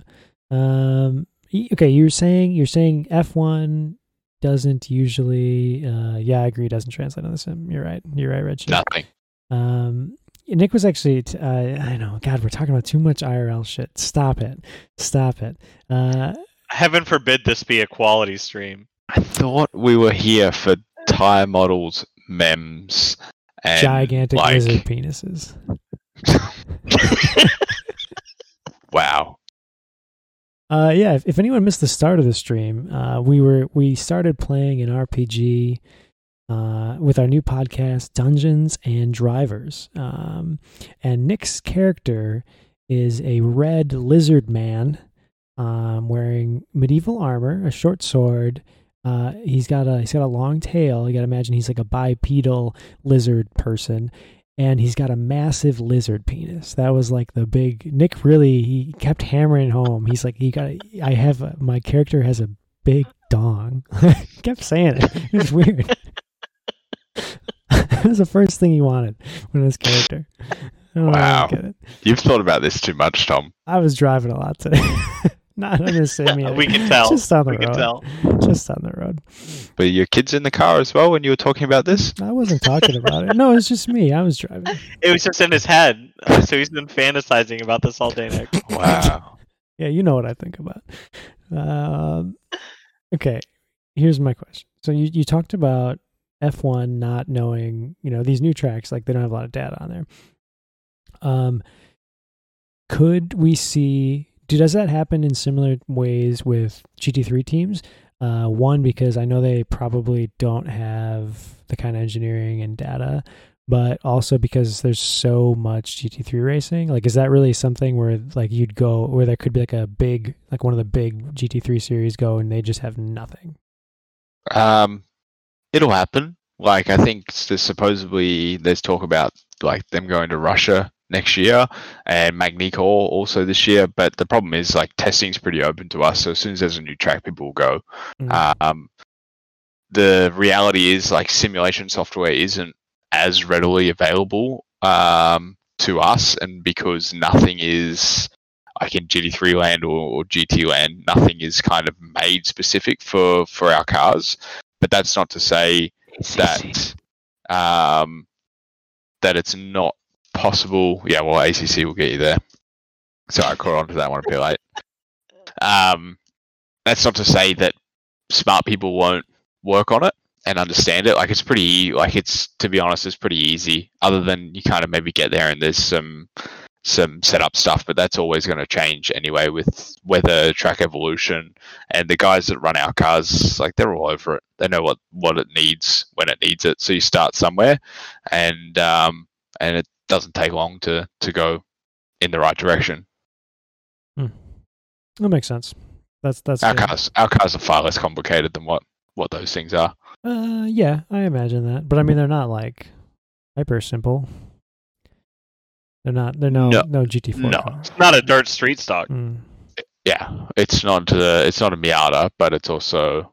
Um, okay, you're saying you're saying F1 doesn't usually. Uh, yeah, I agree. Doesn't translate on the sim. You're right. You're right, Red. nothing. Um, Nick was actually. T- uh, I know. God, we're talking about too much IRL shit. Stop it. Stop it. Uh, Heaven forbid this be a quality stream. I thought we were here for tire models, memes, and gigantic like, lizard penises. Wow. Uh, yeah. If, if anyone missed the start of the stream, uh, we were we started playing an RPG uh, with our new podcast, Dungeons and Drivers. Um, and Nick's character is a red lizard man um, wearing medieval armor, a short sword. Uh, he's got a he's got a long tail. You got to imagine he's like a bipedal lizard person, and he's got a massive lizard penis. That was like the big Nick. Really, he kept hammering home. He's like, he got. I have a, my character has a big dong. kept saying it. It was weird. that was the first thing he wanted when his character. I don't know how I Wow. You've thought about this too much, Tom. I was driving a lot today. Not on the same we can tell. Just on the we road. can tell. Just on the road. Were your kids in the car as well when you were talking about this? I wasn't talking about it. No, it's just me. I was driving. It was just in his head, so he's been fantasizing about this all day. Nick. Wow. Yeah, you know what I think about. Um, okay, here's my question. So you you talked about F1 not knowing, you know, these new tracks like they don't have a lot of data on there. Um, could we see? Do, does that happen in similar ways with GT3 teams? Uh, one because I know they probably don't have the kind of engineering and data, but also because there's so much GT3 racing. Like, is that really something where like you'd go where there could be like a big, like one of the big GT3 series go and they just have nothing? Um, it'll happen. Like I think supposedly there's talk about like them going to Russia next year and Magnico also this year. But the problem is like testing's pretty open to us. So as soon as there's a new track, people will go. Mm. Um, the reality is like simulation software isn't as readily available um, to us, and because nothing is like in GT3 land or, or GT land, nothing is kind of made specific for for our cars. But that's not to say that um, that it's not possible. Yeah, well, ACC will get you there. Sorry, I caught on to that one a bit late. Um, that's not to say that smart people won't work on it and understand it. Like it's pretty, like it's to be honest, it's pretty easy. Other than you kind of maybe get there and there's some some setup stuff, but that's always going to change anyway with weather, track evolution, and the guys that run our cars, like they're all over it. They know what what it needs when it needs it. So you start somewhere, and um, and it doesn't take long to to go in the right direction. That makes sense. That's that's Our good. cars, our cars are far less complicated than what what those things are. Uh, yeah, I imagine that, but I mean they're not like hyper simple. They're not. They're no No. no, GT4 No. car. It's not a dirt street stock. Mm. Yeah, it's not uh, it's not a Miata, but it's also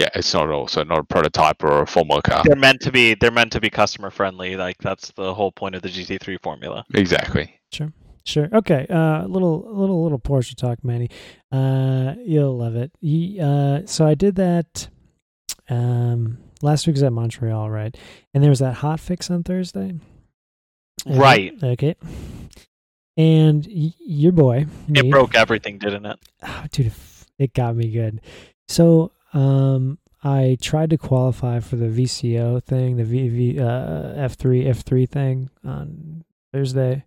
yeah, it's not also not a prototype or a Formula car. They're meant to be. They're meant to be customer friendly. Like that's the whole point of the GT3 formula. Exactly. Sure. Sure. Okay. Uh, little, little, little Porsche talk, Manny. Uh, you'll love it. Ye- uh, so I did that. Um, last week was at Montreal, right? And there was that hot fix on Thursday. Right. Okay. And y- your boy, It broke everything, didn't it? oh, dude, it got me good. So, um, I tried to qualify for the VCO thing, the VV uh, F3 F3 thing on Thursday,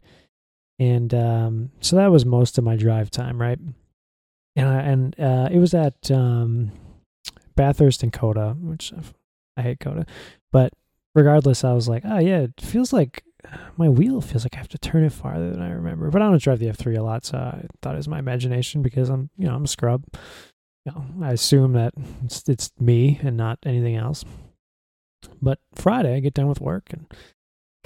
and um, so that was most of my drive time, right? And I, and uh, it was at um, Bathurst and COTA, which I- I hate COTA, but regardless, I was like, oh yeah, it feels like my wheel feels like I have to turn it farther than I remember. But I don't drive the F3 a lot, so I thought it was my imagination because I'm, you know, I'm a scrub. You know, I assume that it's, it's me and not anything else. But Friday, I get done with work and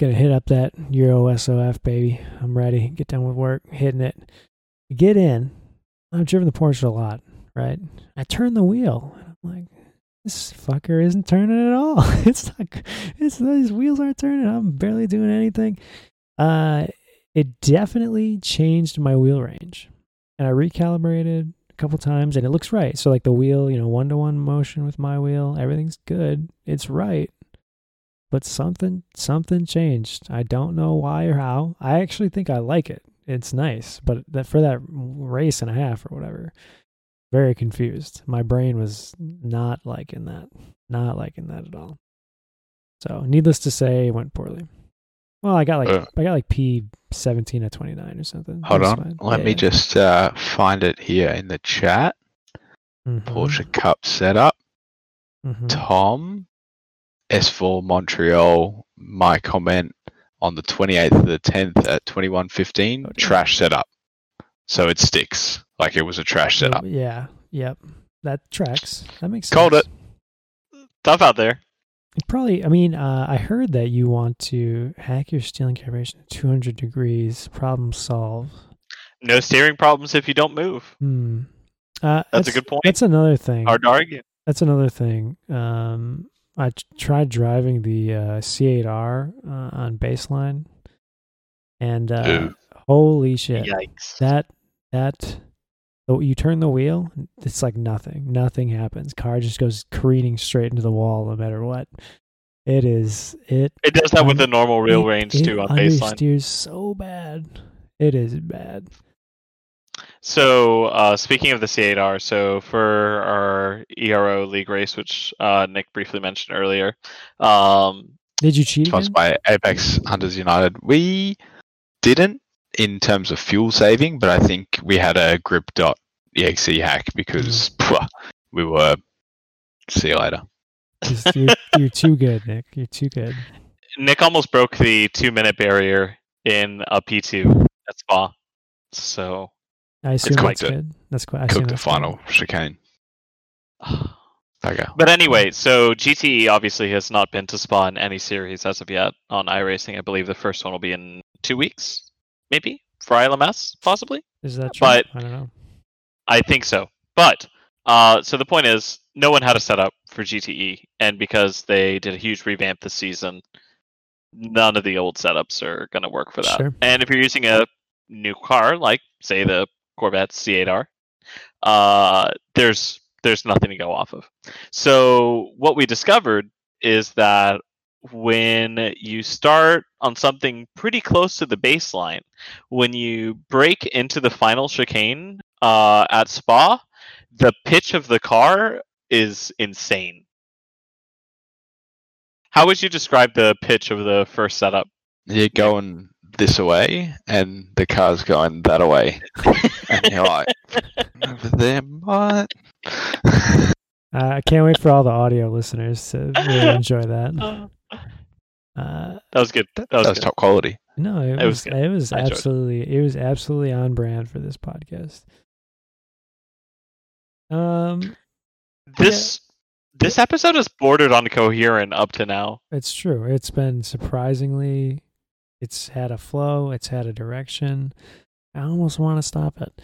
gonna hit up that Euro SOF baby. I'm ready. Get done with work, hitting it. Get in. I've driven the Porsche a lot, right? I turn the wheel. And I'm like, this fucker isn't turning at all. It's not. It's these wheels aren't turning. I'm barely doing anything. Uh, it definitely changed my wheel range, and I recalibrated a couple times, and it looks right. So like the wheel, you know, one to one motion with my wheel, everything's good. It's right, but something something changed. I don't know why or how. I actually think I like it. It's nice, but that for that race and a half or whatever, very confused. My brain was not liking that. Not liking that at all. So, needless to say, it went poorly. Well, I got like Uh. I got like P seventeen at twenty nine or something. Hold on. fine. Let Yeah, me yeah. just uh, find it here in the chat. Mhm, Porsche Cup setup. mhm. Tom, S4 Montreal, my comment on the 28th of the 10th at 21.15, Oh, trash setup. so it sticks like it was a trash setup. yeah, yep. That tracks. That makes sense. Called it. Tough out there. Probably. I mean, uh, I heard that you want to hack your steering calibration to 200 degrees. Problem solved. No steering problems if you don't move. Hmm. Uh, That's a good point. That's another thing. Hard to argue. That's another thing. Um, I t- tried driving the uh, C8R uh, on baseline, and uh, holy shit, Yikes. that that you turn the wheel, it's like nothing. Nothing happens. Car just goes careening straight into the wall, no matter what. It is it. It does that with the normal real it- range it too on baseline. understeers so bad. It is bad. So, uh, speaking of the C8R, so for our ERO league race, which uh, Nick briefly mentioned earlier, um, Did you cheat? Sponsored by Apex Hunters United. We didn't in terms of fuel saving, but I think we had a grip.exe hack because pwah, we were. See you later. You're, you're too good, Nick. You're too good. Nick almost broke the two minute barrier in a P2 at Spa. So, I assume quite that's good. good. That's quite. I assume Cooked the that's good. final chicane. Okay. but anyway, so GTE obviously has not been to Spa in any series as of yet on iRacing. I believe the first one will be in two weeks, maybe for ILMS, possibly. Is that true? But- I don't know. I think so. But uh, so the point is, no one had a setup for GTE, and because they did a huge revamp this season, none of the old setups are going to work for that. Sure. And if you're using a new car, like say the Corvette C8R, uh, there's there's nothing to go off of. So what we discovered is that when you start on something pretty close to the baseline, when you break into the final chicane uh, at Spa, the pitch of the car is insane. How would you describe the pitch of the first setup? You're going this away, and the car's going that away. and you're like, over there, what? Uh, I can't wait for all the audio listeners to really enjoy that. that Uh, was good. That was, that was good. top quality. no, it, It was was good. it was I enjoyed it. absolutely it was absolutely on brand for this podcast. Um, This this episode is bordered on coherent up to now. it's true. It's been surprisingly. It's had a flow. It's had a direction. I almost want to stop it.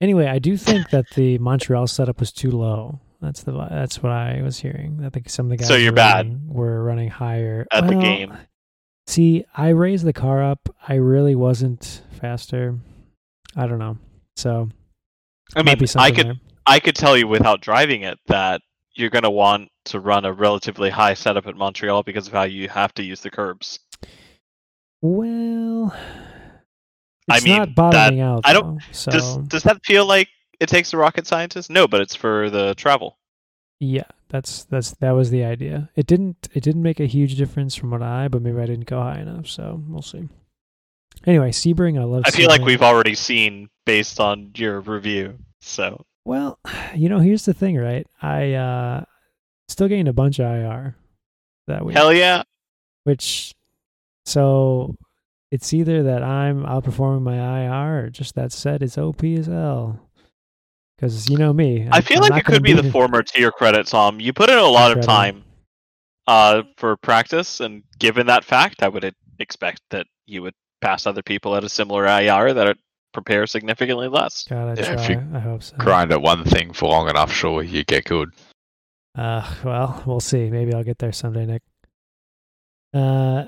Anyway, I do think that the Montreal setup was too low. That's the that's what I was hearing. I think some of the guys So you're were bad running- were running higher at the game. See, I raised the car up. I really wasn't faster. I don't know. So I mean, I could there. I could tell you without driving it that you're going to want to run a relatively high setup at Montreal because of how you have to use the curbs. Well, I mean, not bottoming out. I don't- so Does does that feel like it takes a rocket scientist? No, but it's for the travel. yeah, that's that's that was the idea. It didn't it didn't make a huge difference from what I, but maybe I didn't go high enough. So we'll see. Anyway, Sebring, I love. I feel like we've already seen based on your review. So Well, you know, here's the thing, right? I uh still getting a bunch of IR that week. hell yeah, which so it's either that I'm outperforming my IR or just that set is OP as hell. Because you know me, I feel I'm like it could be beat the former to your credit, Tom. You put in a lot of time uh, for practice, and given that fact, I would expect that you would pass other people at a similar IR that are prepare significantly less. God, I Yeah, if you I hope so. Grind at one thing for long enough, sure, you get good. Uh, well, we'll see. Maybe I'll get there someday, Nick. Uh,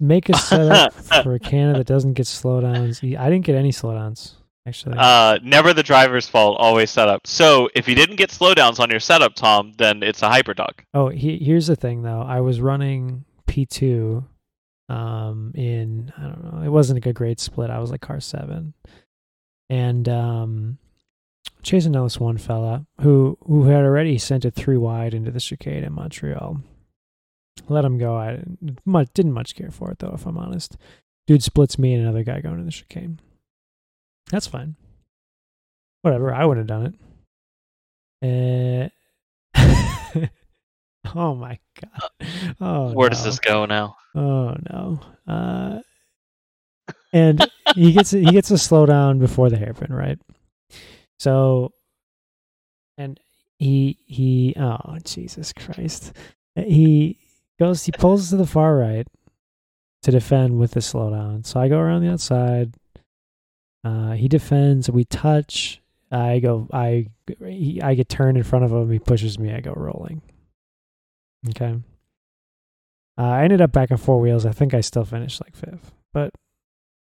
make a setup for a Canada that doesn't get slowdowns. I didn't get any slowdowns actually. Uh, never the driver's fault, always setup. So if you didn't get slowdowns on your setup, Tom, then it's a hyperdog. Oh, he, here's the thing though. I was running P2 um in I don't know. It wasn't a good grade split. I was like car 7. And um chasing this one fella who who had already sent it 3 wide into the chicane in Montreal. Let him go. I didn't much, didn't much care for it though, if I'm honest. Dude splits me and another guy going to the chicane. That's fine. Whatever. I wouldn't have done it. Uh, oh my god. Oh, Where does this go now? Oh no. Uh, and he gets he gets a slowdown before the hairpin, right? So, and he he oh Jesus Christ, he goes he pulls to the far right to defend with the slowdown. So I go around the outside. Uh, he defends. We touch. I go. I he, I get turned in front of him. He pushes me. I go rolling. Okay. Uh, I ended up back on four wheels. I think I still finished like fifth, but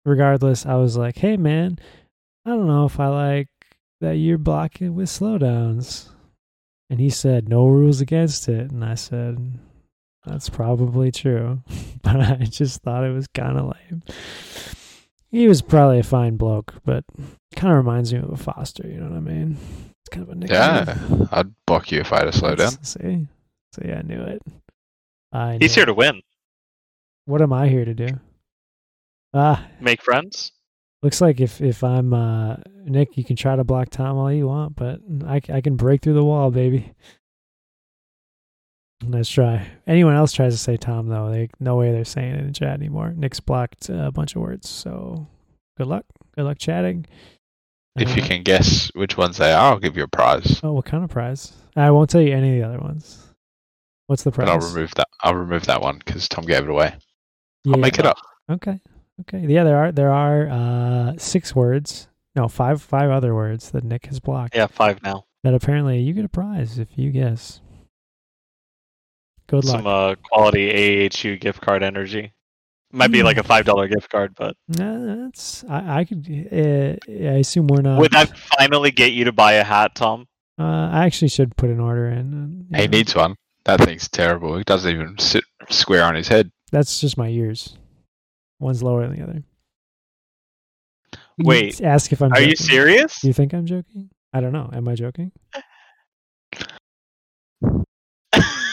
regardless, I was like, "Hey, man, I don't know if I like that you're blocking with slowdowns." And he said, "No rules against it." And I said, "That's probably true," but I just thought it was kind of lame. He was probably a fine bloke, but kind of reminds me of a Foster. You know what I mean? It's kind of a nickname. Yeah, I'd block you if I had to slow down. See, so yeah, I knew it. I He's here it. to win. What am I here to do? Ah, Make friends. looks like if if I'm uh Nick, you can try to block Tom all you want, but I I can break through the wall, baby. Nice try. Anyone else tries to say Tom though, they no way they're saying it in chat anymore. Nick's blocked uh, a bunch of words, so good luck. Good luck chatting. If you Uh, can guess which ones they are, I'll give you a prize. Oh, what kind of prize? I won't tell you any of the other ones. What's the prize? But I'll remove that. I'll remove that one because Tom gave it away. Yeah. I'll make it up. Okay. Okay. Yeah, there are there are uh six words. No, five five other words that Nick has blocked. Yeah, five now. That apparently you get a prize if you guess. Good luck. Some uh, quality AHU gift card energy. Might be like a five dollar gift card, but Nah, that's I I could uh, I assume we're not. would that finally get you to buy a hat, Tom? uh, I actually should put an order in. and, you He know, needs one. That thing's terrible. It doesn't even sit square on his head. That's just my ears. One's lower than the other. You Wait, ask if I'm. Are you serious? Do you think I'm joking? I don't know. Am I joking?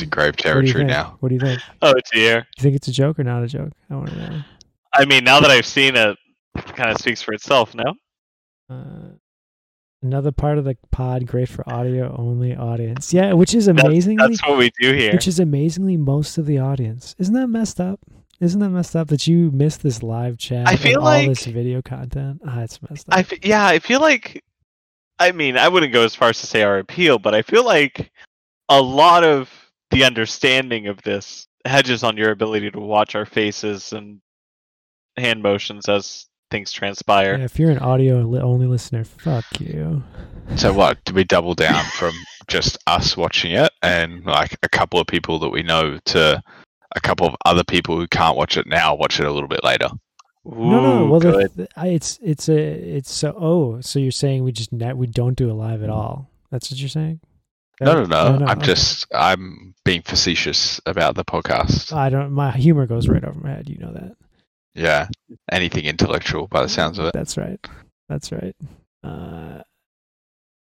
We're grave What do you territory think? now. What do you think? oh dear. You think it's a joke or not a joke? I want to know. I mean, now that I've seen it, it kind of speaks for itself. No. Uh, another part of the pod, great for audio only audience. Yeah, which is That's- amazingly, That's what we do here. which is amazingly most of the audience. Isn't that messed up? Isn't that messed up that you missed this live chat? I and like all this video content. Ah, it's messed up. I f- yeah, I feel like. I mean, I wouldn't go as far as to say our appeal, but I feel like a lot of the understanding of this hedges on your ability to watch our faces and hand motions as things transpire. Yeah, if you're an audio only listener, fuck you. So what? Do we double down from just us watching it and like a couple of people that we know to a couple of other people who can't watch it now watch it a little bit later? no, no. Ooh, Well, the, good. the, I, it's it's a it's so. Oh, so you're saying we just net we don't do it live at mm-hmm. all? That's what you're saying? No, no, no. I'm okay. just I'm being facetious about the podcast. I don't. My humor goes right over my head. You know that. Yeah, anything intellectual by the sounds of it. That's right. That's right. Uh,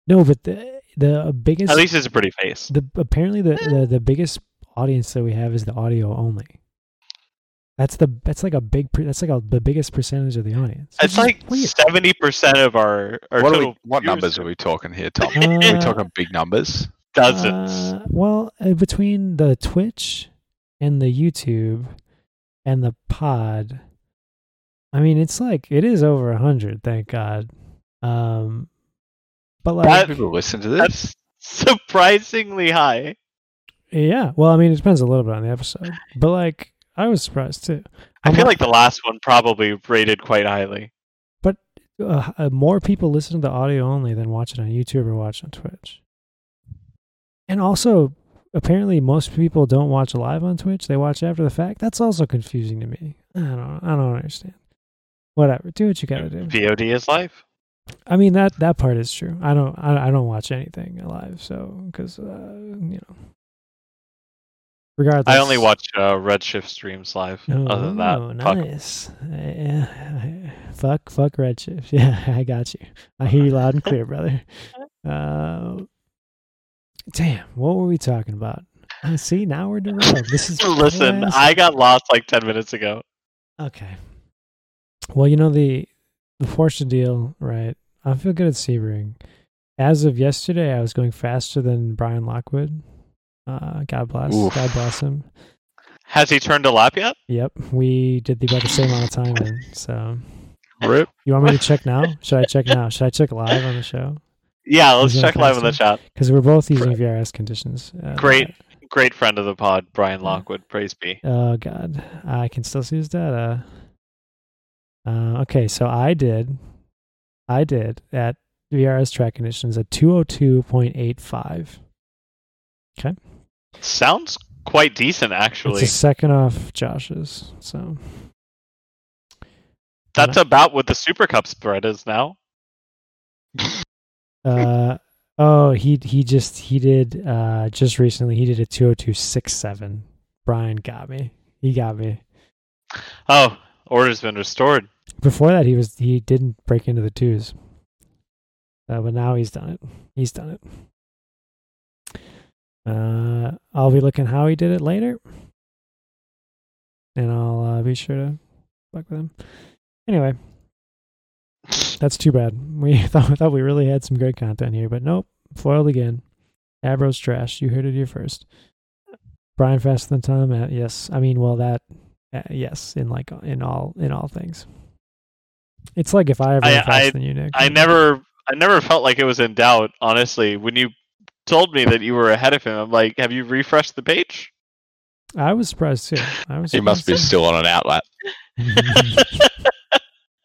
no, but the the biggest At least it's a pretty face. the apparently the, the the biggest audience that we have is the audio only. That's the that's like a big that's like a, the biggest percentage of the audience. which It's like seventy percent of our, our What, total we, what numbers are are we talking here, Tom? are we Uh, talking big numbers? dozens. Uh, well, uh, between the Twitch and the YouTube and the pod, I mean, it's like it is over a hundred. Thank God. Um, but like, That- People listen to this. That's surprisingly high. yeah. Well, I mean, it depends a little bit on the episode, but like, I was surprised too. I I'm feel not- like the last one probably rated quite highly. But uh, more people listen to the audio only than watch it on YouTube or watch on Twitch. And also, apparently, most people don't watch live on Twitch; they watch after the fact. That's also confusing to me. I don't, I don't understand. Whatever, do what you gotta do. VOD is live. I mean that that part is true. I don't, I, I don't watch anything live, so because uh, you know, regardless, I only watch uh, Redshift streams live. Oh, Other than that, fuck 'em. nice. Yeah, fuck, fuck Redshift. Yeah, I got you. I hear you loud and clear, brother. Uh, damn, what were we talking about? Uh, see, now we're derailed. This is Listen, classic. I got lost like ten minutes ago. okay. Well, you know the the Porsche deal, right? I feel good at Sebring. As of yesterday, I was going faster than Brian Lockwood. Uh, God bless, Oof. God bless him. Has he turned a lap yet? Yep, we did the, about the same amount of time in. So, Rip. you want me to check now? Should I check now? Should I check live on the show? Yeah, let's check live on the chat. Because we're both using VRS conditions. Uh, Great, great friend of the pod, Brian Lockwood. Praise be. Oh God, I can still see his data. Uh, okay, so I did, I did at VRS track conditions at two hundred two point eight five. Sounds quite decent, actually. It's a second off Josh's. So That's about what the Super Cup spread is now. Uh oh, he he just he did uh just recently he did a two oh two six seven. Brian got me. He got me. Oh, order's been restored. Before that he was he didn't break into the twos. Uh, but now he's done it. He's done it. Uh I'll be looking how he did it later. And I'll uh, be sure to fuck with him. Anyway, that's too bad. We thought thought we really had some great content here, but nope. Foiled again. Abro's trash. You heard it here first. Brian faster than Tom. Uh, yes, I mean, well, that uh, yes, in like in all in all things. It's like if I ever I- faster I- than you, Nick. I never, I never felt like it was in doubt. Honestly, when you told me that you were ahead of him, I'm like, have you refreshed the page? I was surprised too. I was. He must be surprised, still on an outlet. too.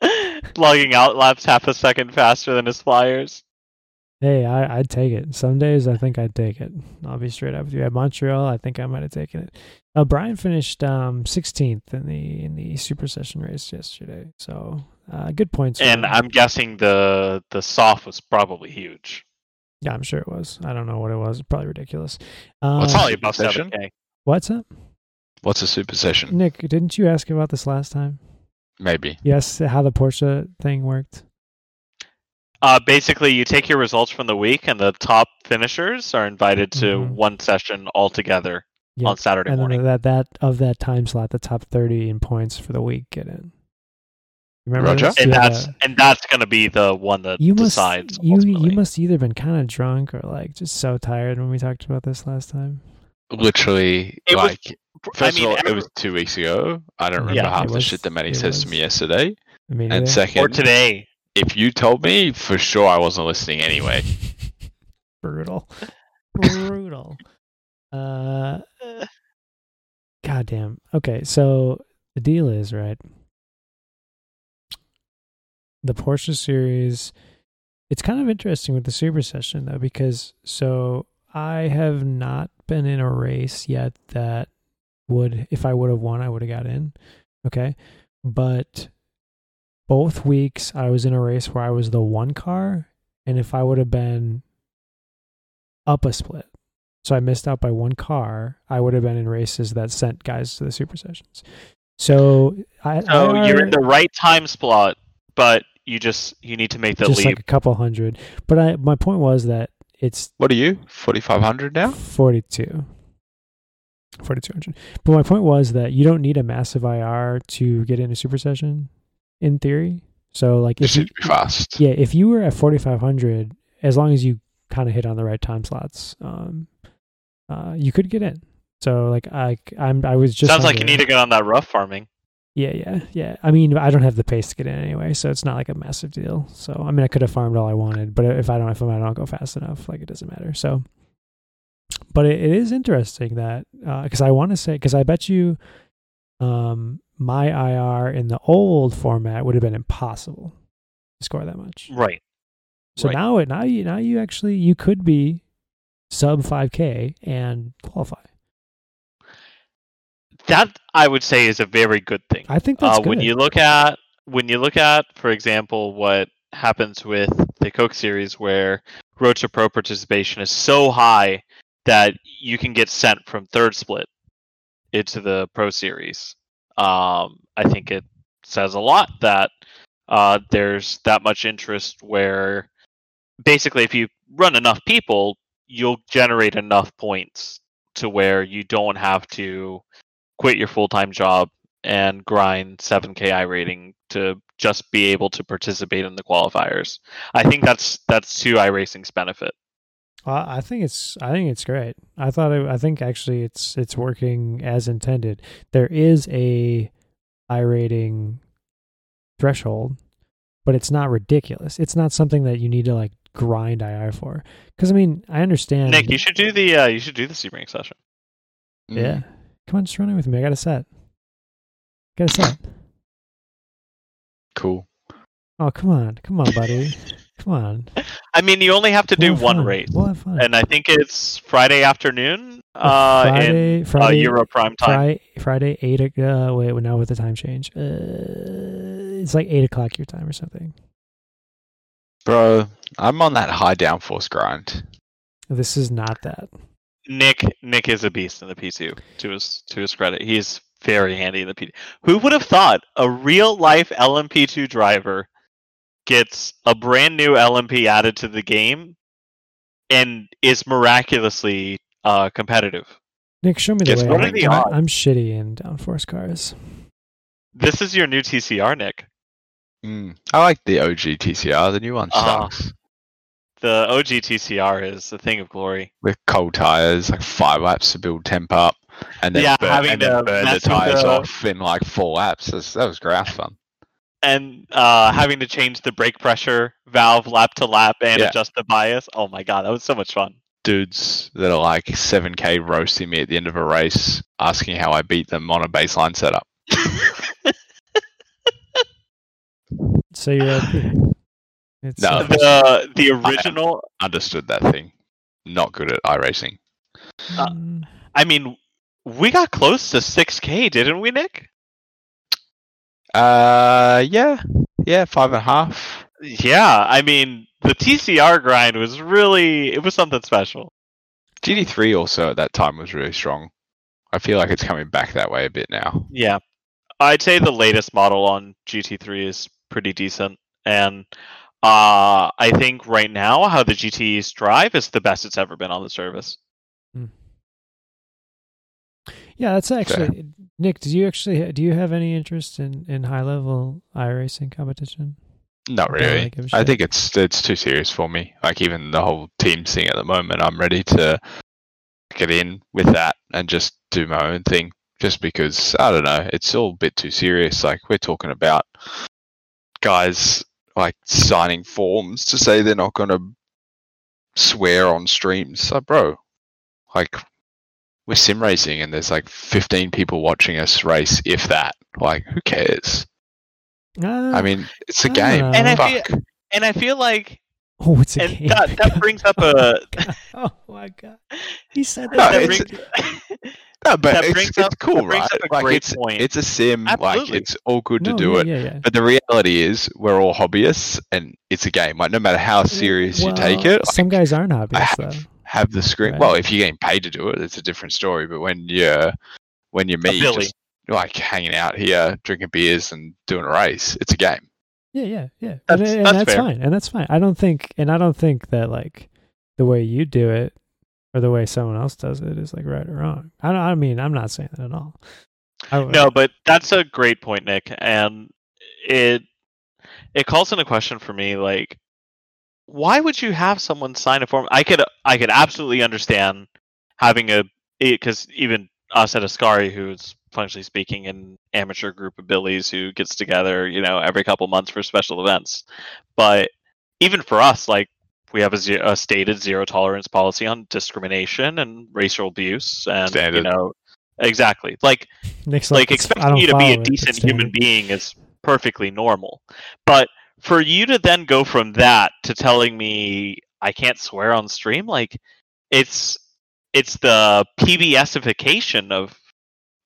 Logging out laps half a second faster than his flyers. hey, I, I'd take it. Some days I think I'd take it. I'll be straight up with you. At Montreal, I think I might have taken it. Uh, Brian finished um, 16th in the in the Super Session race yesterday, so uh, good points. And him. I'm guessing the the soft was probably huge. Yeah, I'm sure it was. I don't know what it was. Probably ridiculous. Um, What's Probably Super above session? 7K. What's up, What's a super session? Nick? Didn't you ask about this last time? Maybe. Yes, how the Porsche thing worked. Uh, basically, you take your results from the week, and the top finishers are invited to Mhm. one session altogether Yeah, on Saturday and then morning. that that of that time slot, the top 30 in points for the week get in. Remember Roger? this? and You had that's and that's going to be the one that you must decides. you ultimately. you must either been kind of drunk or like just so tired when we talked about this last time. Literally, It was- like, first I mean, of all, it was two weeks ago. I don't remember Yeah, half it the shit that Manny it says to me yesterday. I mean, And second, or today. if you told me, for sure I wasn't listening anyway. brutal, brutal. Uh, goddamn. Okay, so the deal is right. The Porsche series, it's kind of interesting with the Super Session though, because so I have not been in a race yet that would, if I would have won, I would have got in. Okay, but both weeks I was in a race where I was the one car, and if I would have been up a split. So I missed out by one car. I would have been in races that sent guys to the super sessions. So I So I you're in the right time slot, but you just you need to make the just leap. like a couple hundred. But I my point was that it's What are you? 4,500 now? 42. 4200. But my point was that you don't need a massive IR to get into super session in theory. So like It if you, should be fast. yeah, if you were at 4500 as long as you kind of hit on the right time slots, um uh you could get in. So like I I'm I was just Sounds like you under- need to get on that rough farming. Yeah, yeah, yeah. I mean, I don't have the pace to get in anyway, so it's not like a massive deal. So, I mean, I could have farmed all I wanted, but if I don't, if I don't go fast enough, like it doesn't matter. So, but it, it is interesting that because I want to say because I bet you, um, my IR in the old format would have been impossible to score that much. Right. So Right. now it now you now you actually you could be sub five k and qualify. That I would say is a very good thing. I think that's uh, good. when you look at when you look at, for example, what happens with the Coke series, where Road to Pro participation is so high that you can get sent from third split into the Pro series. Um, I think it says a lot that uh, there's that much interest where basically if you run enough people, you'll generate enough points to where you don't have to quit your full time job and grind 7k i rating to just be able to participate in the qualifiers. I think that's that's to iRacing's benefit. Well, I think it's I think it's great. I thought it, I think actually it's it's working as intended. There is a I rating threshold, but it's not ridiculous. It's not something that you need to like grind IR for. Because I mean, I understand. Nick, you should do the uh, you should do the Sebring session. Yeah, come on, just run it with me. I got a set. Got a set. Cool. Oh come on, come on, buddy, come on. I mean, you only have to We'll do have one fun. race, We'll have fun. and I think it's Friday afternoon uh, Friday, in Friday, uh, Euro prime time. Friday, Friday eight. o- Uh, wait, now with the time change, uh, it's like eight o'clock your time or something. Bro, I'm on that high downforce grind. This is not that. Nick Nick is a beast in the P2. To his to his credit, he's very handy in the P2. Who would have thought a real life LMP2 driver gets a brand new LMP added to the game and is miraculously uh, competitive? Nick, show me the Guess way. what I- are the I- odds? I'm shitty in downforce cars. This is your new TCR, Nick. Mm. I like the OG TCR. The new one Ah. sucks. The OG TCR is a thing of glory. With cold tires, like five laps to build temp up, and then Yeah, burn, having and then to burn the tires the- off in like four laps. That's, that was grass fun. And uh, having to change the brake pressure valve lap to lap and Yeah. adjust the bias. Oh my god, that was so much fun. Dudes that are like 7k roasting me at the end of a race, asking how I beat them on a baseline setup. So you're OP. It's No. the the original Understood that thing. Not good at iRacing. uh, I mean, we got close to 6K, didn't we, Nick? Uh, yeah, yeah, five and a half. Yeah, I mean, the TCR grind was really it was something special. GT3 also at that time was really strong. I feel like it's coming back that way a bit now. Yeah. I'd say the latest model on GT3 is pretty decent and uh I think right now how the GTs drive is the best it's ever been on the service. yeah, that's actually Nick. Do you actually do you have any interest in in high level iRacing competition? Not really really. give a I think it's it's too serious for me. Like even the whole team thing at the moment, I'm ready to get in with that and just do my own thing. Just because I don't know, it's all a bit too serious. Like we're talking about guys like signing forms to say they're not going to swear on streams. Like, bro, like we're sim racing and there's like 15 people watching us race, if that. Like, who cares? Uh, I mean, it's a I game. don't And I Fuck. feel- And I feel like oh, it's a and game. that, that brings up a oh my god, he said No, that. that it's- brings, No, but That it's, brings it's up- cool, brings right? up a like great it's point. it's a sim, like it's all good to No, do yeah, it. Yeah, yeah. But the reality is, we're all hobbyists, and it's a game. Like no matter how serious you take it, like, some guys aren't hobbyists have- though. have the screen. Right. Well, if you're getting paid to do it, it's a different story. But when you're when you're me, just like hanging out here, drinking beers and doing a race, it's a game. Yeah, yeah, yeah. That's- and, and that's that's fair. fine. And that's fine. I don't think and I don't think that like the way you do it or the way someone else does it is like right or wrong. I don't I mean, I'm not saying that at all. No, but that's a great point, Nick, and it it calls into a question for me like why would you have someone sign a form? I could I could absolutely understand having a because even us at Ascari, who's functionally speaking an amateur group of billies who gets together, you know, every couple months for special events, but even for us, like we have a, a stated zero tolerance policy on discrimination and racial abuse, and you know, exactly. Like Nick's like "It's- I expecting don't you to be a it, decent human being is perfectly normal. But for you to then go from that to telling me i can't swear on stream like it's it's the pbsification of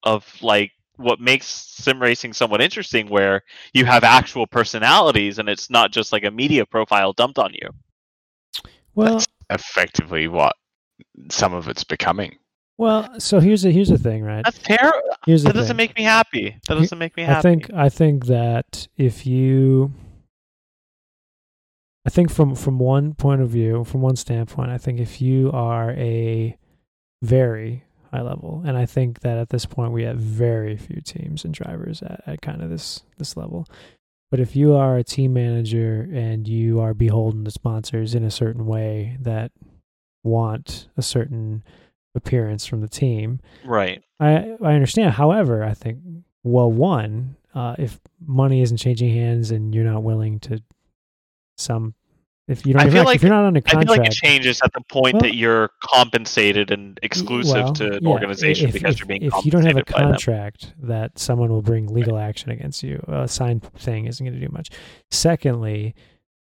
of like what makes sim racing somewhat interesting where you have actual personalities and it's not just like a media profile dumped on you Well, That's effectively what some of it's becoming. well, so here's a here's the thing, right? that's terrible Here's the that doesn't thing. make me happy that doesn't make me happy I think I think that if you I think from from one point of view, from one standpoint, I think if you are a very high level, and I think that at this point we have very few teams and drivers at, at kind of this this level. But if you are a team manager and you are beholden to sponsors in a certain way that want a certain appearance from the team. Right. I I understand. However, I think well, one, uh, if money isn't changing hands and you're not willing to some, if you don't, I feel you're not, like- if you're not under I feel contract, like it changes at the point Well- that you're compensated and exclusive well, to an yeah, organization if, because if, you're being if you don't have a compensated by them. contract that someone will bring legal action against you, a signed thing isn't going to do much. Secondly,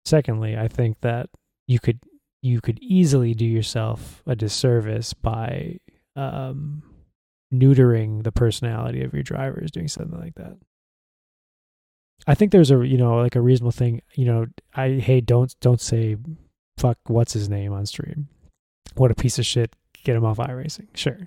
secondly, I think that you could you could easily do yourself a disservice by um, neutering the personality of your drivers doing something like that. I think there's a you know like a reasonable thing. You know, I hey don't don't say fuck what's his name on stream. What a piece of shit. Get him off iRacing. Sure.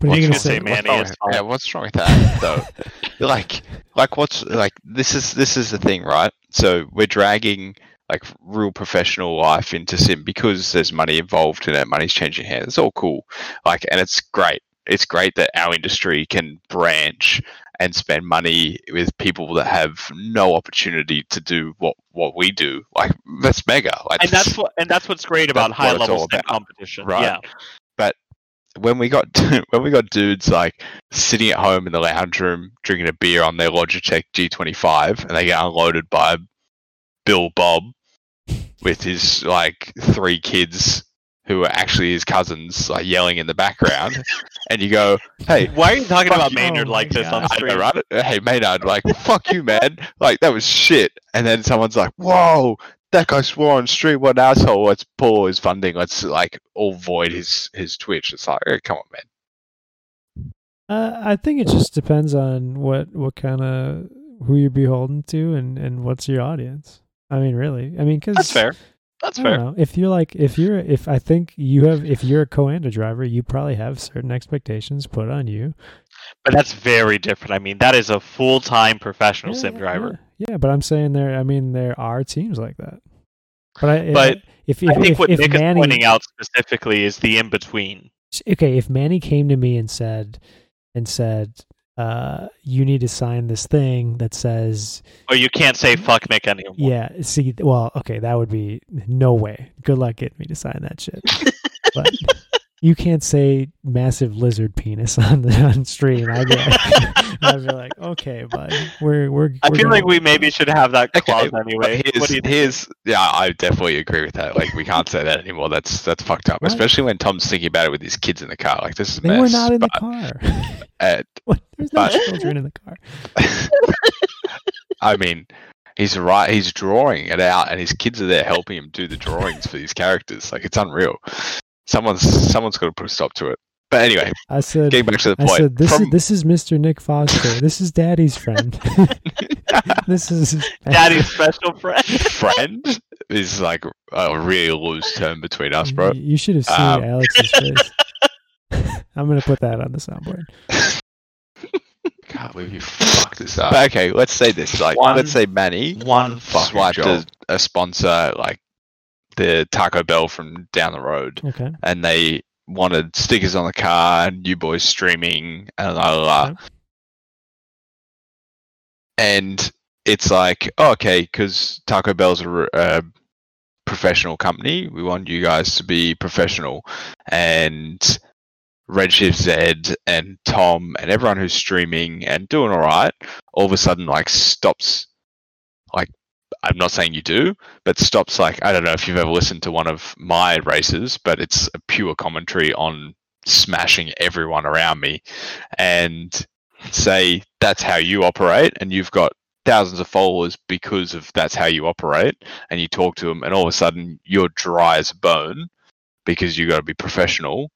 But What's you're gonna say say, man, what's wrong is yeah, what's wrong with that though? like, like what's like this is this is the thing, right? So we're dragging like real professional life into sim because there's money involved in it. Money's changing hands. It's all cool. Like, and it's great. It's great that our industry can branch and spend money with people that have no opportunity to do what what we do. Like, that's mega. Like, and that's what and that's what's great about high level competition. right? Yeah. when we got when we got dudes like sitting at home in the lounge room drinking a beer on their Logitech G25 and they get unloaded by Bill Bob with his like three kids who are actually his cousins like yelling in the background and you go hey Why are you talking about you. Maynard Oh like this on God. I stream? know, right? Hey, Maynard, like, fuck you, man. Like, that was shit. And then someone's like, whoa, that guy swore on stream. What an asshole. Let's pull his funding. Let's, like, all void his, his Twitch. It's like, hey, come on, man. Uh, I think it just depends on what what kind of who you're beholden to and and what's your audience. I mean, really. I mean, because That's fair. That's fair. know. If you're like, if you're, if I think you have, if you're a Coanda driver, you probably have certain expectations put on you. But that's very different. I mean, that is a full time professional Yeah, sim driver. Yeah, yeah, but I'm saying there. I mean, there are teams like that. But I, But if, if I think if, what if Nick Manny, is pointing out specifically is the in between. okay, if Manny came to me and said, and said, uh, you need to sign this thing that says, Or you can't say fuck Mick anymore. yeah, see, well, okay, that would be no way. Good luck getting me to sign that shit. but you can't say massive lizard penis on the on stream. I'd be like, I'd be like okay, bud, we're we're. I we're feel like we maybe should have that clause but anyway. here's, What do you think? here's, yeah, I definitely agree with that. Like, we can't say that anymore. That's, that's fucked up. What? Especially when Tom's thinking about it with his kids in the car. Like, this is a They mess. were not in the car. uh, what? There's no but- children in the car. I mean, he's right. He's drawing it out, and his kids are there helping him do the drawings for these characters. Like it's unreal. Someone's someone's got to put a stop to it. But anyway, I said. getting back to the I point. said this from, is this is Mr. Nick Foster. this is Daddy's friend. this is Daddy's special friend. friend is like a really loose term between us, bro. You should have seen Um, Alex's face. I'm gonna put that on the soundboard. Can't believe you fucked this up. But okay, let's say this. Like, One- let's say Manny One fucking swiped a, a sponsor like the Taco Bell from down the road. Okay. and they wanted stickers on the car and you boys streaming and la la la. Okay. And it's like, oh, okay, because Taco Bell's a, a professional company. We want you guys to be professional. And Redshift Z and Tom and everyone who's streaming and doing all right, all of a sudden, like, stops. Like, I'm not saying you do, but stops like I don't know if you've ever listened to one of my races, but it's a pure commentary on smashing everyone around me, and say that's how you operate, and you've got thousands of followers because of that's how you operate, and you talk to them, and all of a sudden you're dry as a bone because you've got to be professional.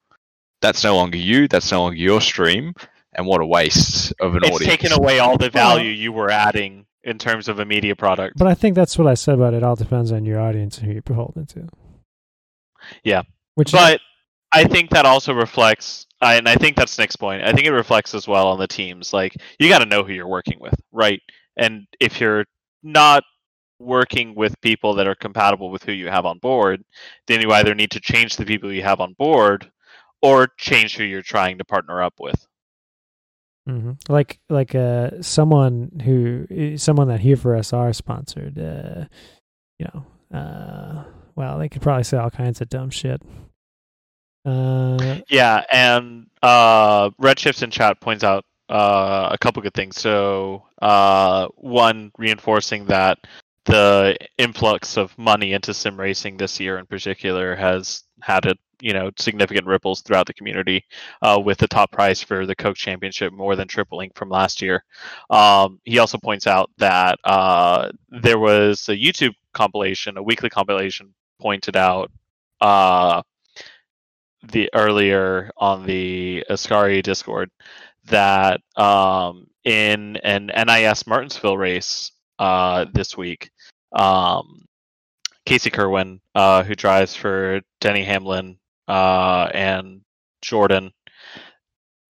That's no longer you. That's no longer your stream, and what a waste of an It's audience. taken away all the value you were adding in terms of a media product. But I think that's what I said about it. All depends on your audience and who you're beholden to. Yeah. Which But I think that also reflects, and I think that's Nick's point. I think it reflects as well on the teams. Like you got to know who you're working with, right? And if you're not working with people that are compatible with who you have on board, then you either need to change the people you have on board, or change who you're trying to partner up with. Hmm like like uh someone who eh, someone that here for us are sponsored. Uh, you know, uh, well, they could probably say all kinds of dumb shit. Uh, Yeah, and uh, Redshifts in chat points out uh, a couple good things. So, uh, one reinforcing that the influx of money into sim racing this year, in particular, has had a you know significant ripples throughout the community, uh, with the top prize for the Coke Championship more than tripling from last year. Um, he also points out that uh, there was a YouTube compilation, a weekly compilation, pointed out. Uh, the earlier on the Ascari Discord that um, in an NIS Martinsville race uh, this week, um, Casey Kirwan, uh, who drives for Denny Hamlin uh, and Jordan,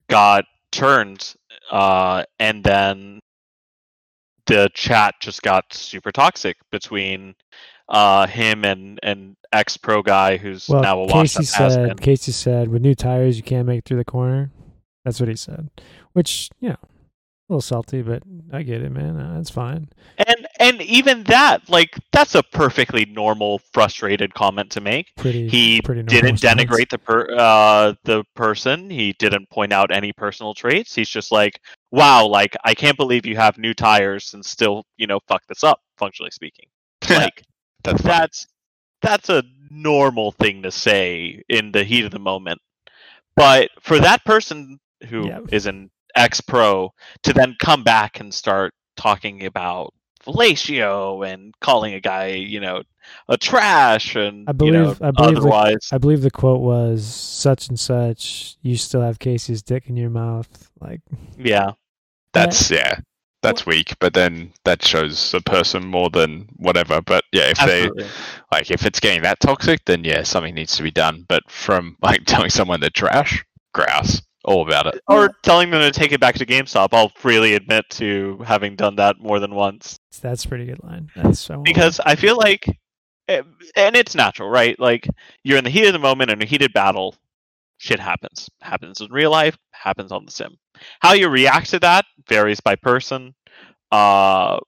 got turned, uh, and then the chat just got super toxic between uh, him and and ex pro guy who's well, now a washed Casey said. Casey said, with new tires, you can't make it through the corner. That's what he said. Which, you know, a little salty, but I get it, man. Uh, That's fine. And and even that, like that's a perfectly normal, frustrated comment to make. Pretty. He pretty didn't response. denigrate the per, uh, the person. He didn't point out any personal traits. He's just like, "Wow, like I can't believe you have new tires and still, you know, fuck this up." Functionally speaking, like That's that's that's a normal thing to say in the heat of the moment. But for that person who is Yeah. Ex pro to then come back and start talking about fellatio and calling a guy, you know, a trash and I you know, believe- I believe the- I believe the quote was such and such. You still have Casey's dick in your mouth. Like, yeah. That's yeah. That's weak, but then that shows a person more than whatever. But yeah, if they like if it's getting that toxic, then yeah, something needs to be done. But from like telling someone they're trash, grouse, all about it. Or telling them to take it back to GameStop. I'll freely admit to having done that more than once. that's a pretty good line. That's so because I feel like, eh, and it's natural, right? Like you're in the heat of the moment in a heated battle, shit happens. Happens in real life, happens on the sim. How you react to that varies by person. Uh,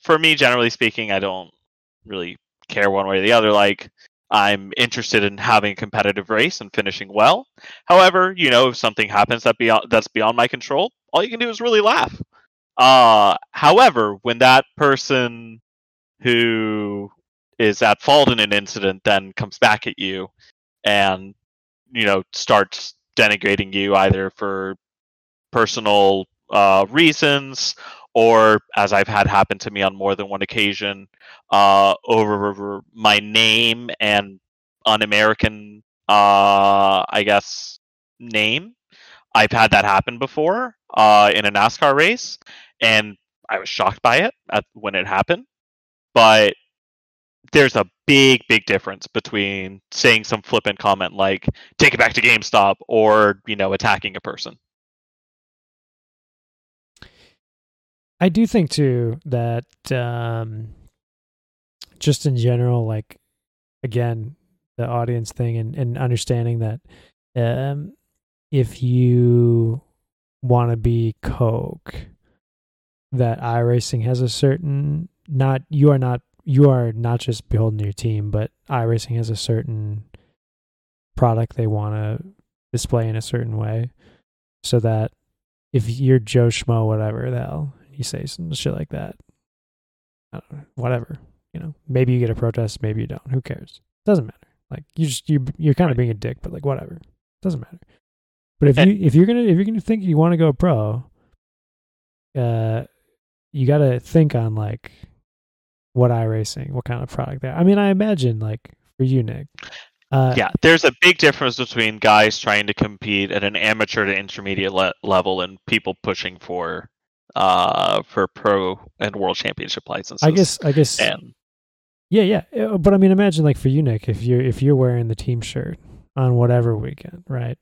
for me, generally speaking, I don't really care one way or the other. Like I'm interested in having a competitive race and finishing well. However, you know, if something happens that beyond that's beyond my control, all you can do is really laugh. Uh, however, when that person who is at fault in an incident then comes back at you and you know starts denigrating you either for personal uh, reasons or as I've had happen to me on more than one occasion uh, over my name and un-American uh, I guess name. I've had that happen before uh, in a NASCAR race, and I was shocked by it at, when it happened. But there's a big, big difference between saying some flippant comment like "take it back to GameStop" or you know attacking a person. I do think too that um, just in general, like again, the audience thing and, and understanding that um, if you want to be Coke, that iRacing has a certain not you are not you are not just beholden to your team, but iRacing has a certain product they want to display in a certain way, so that if you're Joe Schmo, whatever the hell, you say some shit like that, I don't know, whatever, you know, maybe you get a protest, maybe you don't. Who cares? Doesn't matter. Like you just you you're kind of being a dick, but like whatever, doesn't matter. But if you if you're gonna if you're gonna think you want to go pro, uh, you got to think on like what iRacing, what kind of product there. I mean, I imagine like for you, Nick. Uh, yeah, there's a big difference between guys trying to compete at an amateur to intermediate le- level and people pushing for uh for pro and world championship licenses. I guess I guess and Yeah, yeah. Uh, But I mean, imagine like for you, Nick, if you're if you're wearing the team shirt on whatever weekend, right?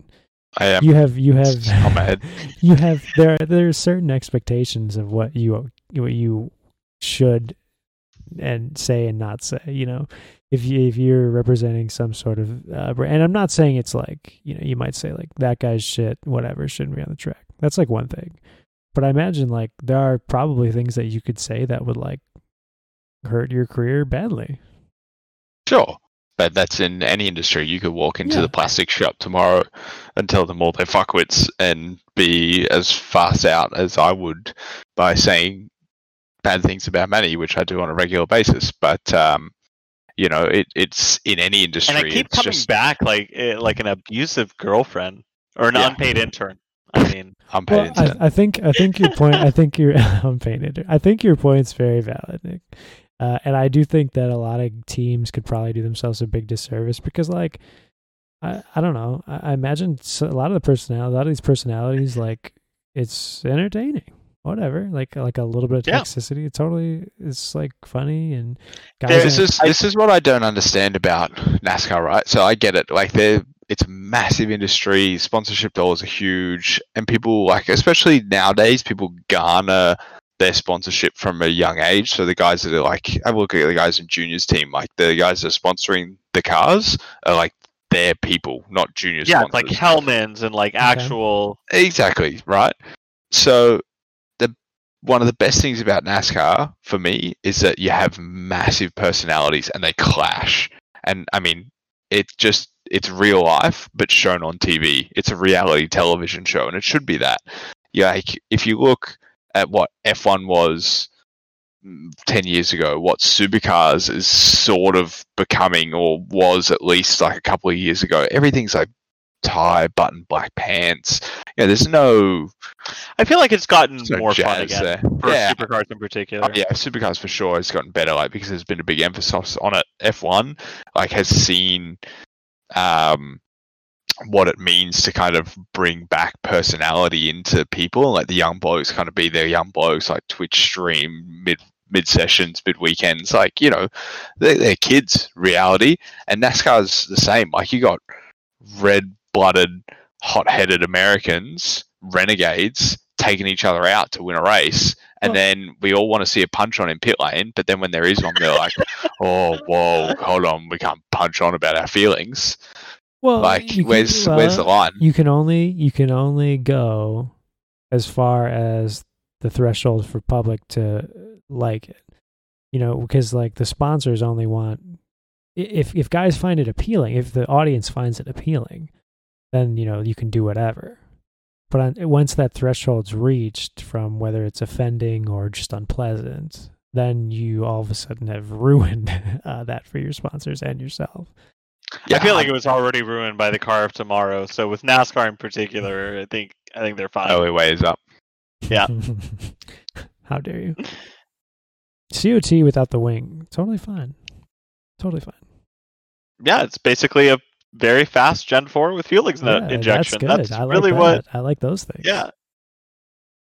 I am. You have you have on my head. you have there there are certain expectations of what you what you should and say and not say. You know, if you if you're representing some sort of uh, brand, and I'm not saying it's like you know you might say like that guy's shit, whatever, shouldn't be on the track. That's like one thing. But I imagine like there are probably things that you could say that would like hurt your career badly. Sure. but that's in any industry. You could walk into Yeah. the plastic shop tomorrow and tell them all their fuckwits and be as fast out as I would by saying bad things about money, which I do on a regular basis. But um, you know, it, it's in any industry. And I keep it's coming just back like eh, like an abusive girlfriend or an Yeah. unpaid intern. I mean, unpaid Well. I, I think I think your point. I think your I'm painted. I think your point's very valid, Nick. Uh, and I do think that a lot of teams could probably do themselves a big disservice because, like, I I don't know. I, I imagine a lot of the personality, a lot of these personalities, like, it's entertaining. Whatever, like like a little bit of Yeah. toxicity. It totally is like funny and guys. There- this are- is this is what I don't understand about NASCAR, right? So I get it. Like they're it's a massive industry, sponsorship dollars are huge, and people like especially nowadays, people garner their sponsorship from a young age. So the guys that are like have a look at the guys in juniors team, like the guys that are sponsoring the cars are like their people, not junior yeah, it's like. Hellman's and like actual. Exactly, right? So the one of the best things about NASCAR for me is that you have massive personalities and they clash. And I mean, it just it's real life but shown on TV. It's a reality television show and it should be that. Yeah, like if you look at what F1 was mm, 10 years ago, what supercars is sort of becoming or was at least like a couple of years ago, everything's like tie, button, black pants. Yeah, there's no, I feel like it's gotten no more fun again there. for yeah. supercars in particular. Oh, yeah, supercars for sure has gotten better, like because there's been a big emphasis on it. F1 like has seen um what it means to kind of bring back personality into people, like the young blokes kind of be their young blokes, like Twitch stream mid mid sessions, mid weekends, like you know, they're, they're kids reality, and NASCAR's the same. Like you got red blooded, hot headed Americans, renegades taking each other out to win a race. And Well- then we all want to see a punch on in pit lane, but then when there is one, they're like, "Oh, whoa, hold on, we can't punch on about our feelings." well, Like, where's where's uh, the line? you can only you can only go as far as the threshold for public to like it you know because like the sponsors only want if if guys find it appealing if the audience finds it appealing then you know you can do whatever but on, once that threshold's reached from whether it's offending or just unpleasant then you all of a sudden have ruined uh, that for your sponsors and yourself I feel like it was already ruined by the car of tomorrow. So with NASCAR in particular, I think I think they're fine. oh, way is up. Yeah. How dare you? COT without the wing, totally fine. Totally fine. Yeah, it's basically a very fast Gen 4 with fuel ex- Yeah, injection. That's good. I like really that. what. I like those things. Yeah,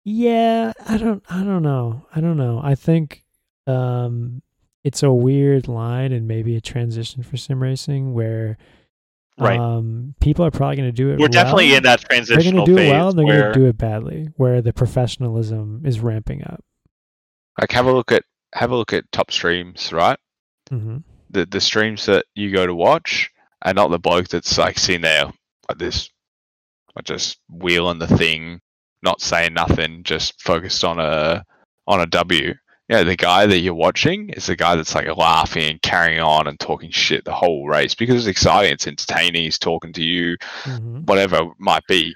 Yeah, I don't I don't know. I don't know. I think um it's a weird line and maybe a transition for sim racing where Right. um people are probably going to do it we're definitely in that transition. They're going to do phase it well and they're where going to do it badly where the professionalism is ramping up. Like have a look at have a look at top streams, right? Mm-hmm. The the streams that you go to watch are not the bloke that's like sitting there like this, like just wheeling the thing, not saying nothing, just focused on a on a W. Yeah, the guy that you're watching is the guy that's like laughing and carrying on and talking shit the whole race because it's exciting, it's entertaining. He's talking to you, Mhm. whatever it might be.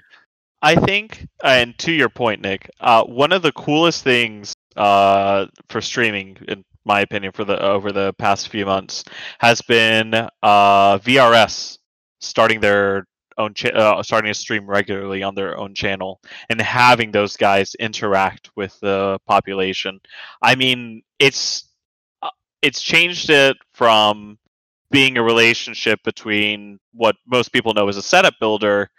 I think, and to your point, Nick, uh, one of the coolest things uh, for streaming, in my opinion, for the over the past few months, has been uh, VRS starting their own, cha- uh, starting to stream regularly on their own channel and having those guys interact with the population. I mean, it's uh, it's changed it from being a relationship between what most people know as a setup builder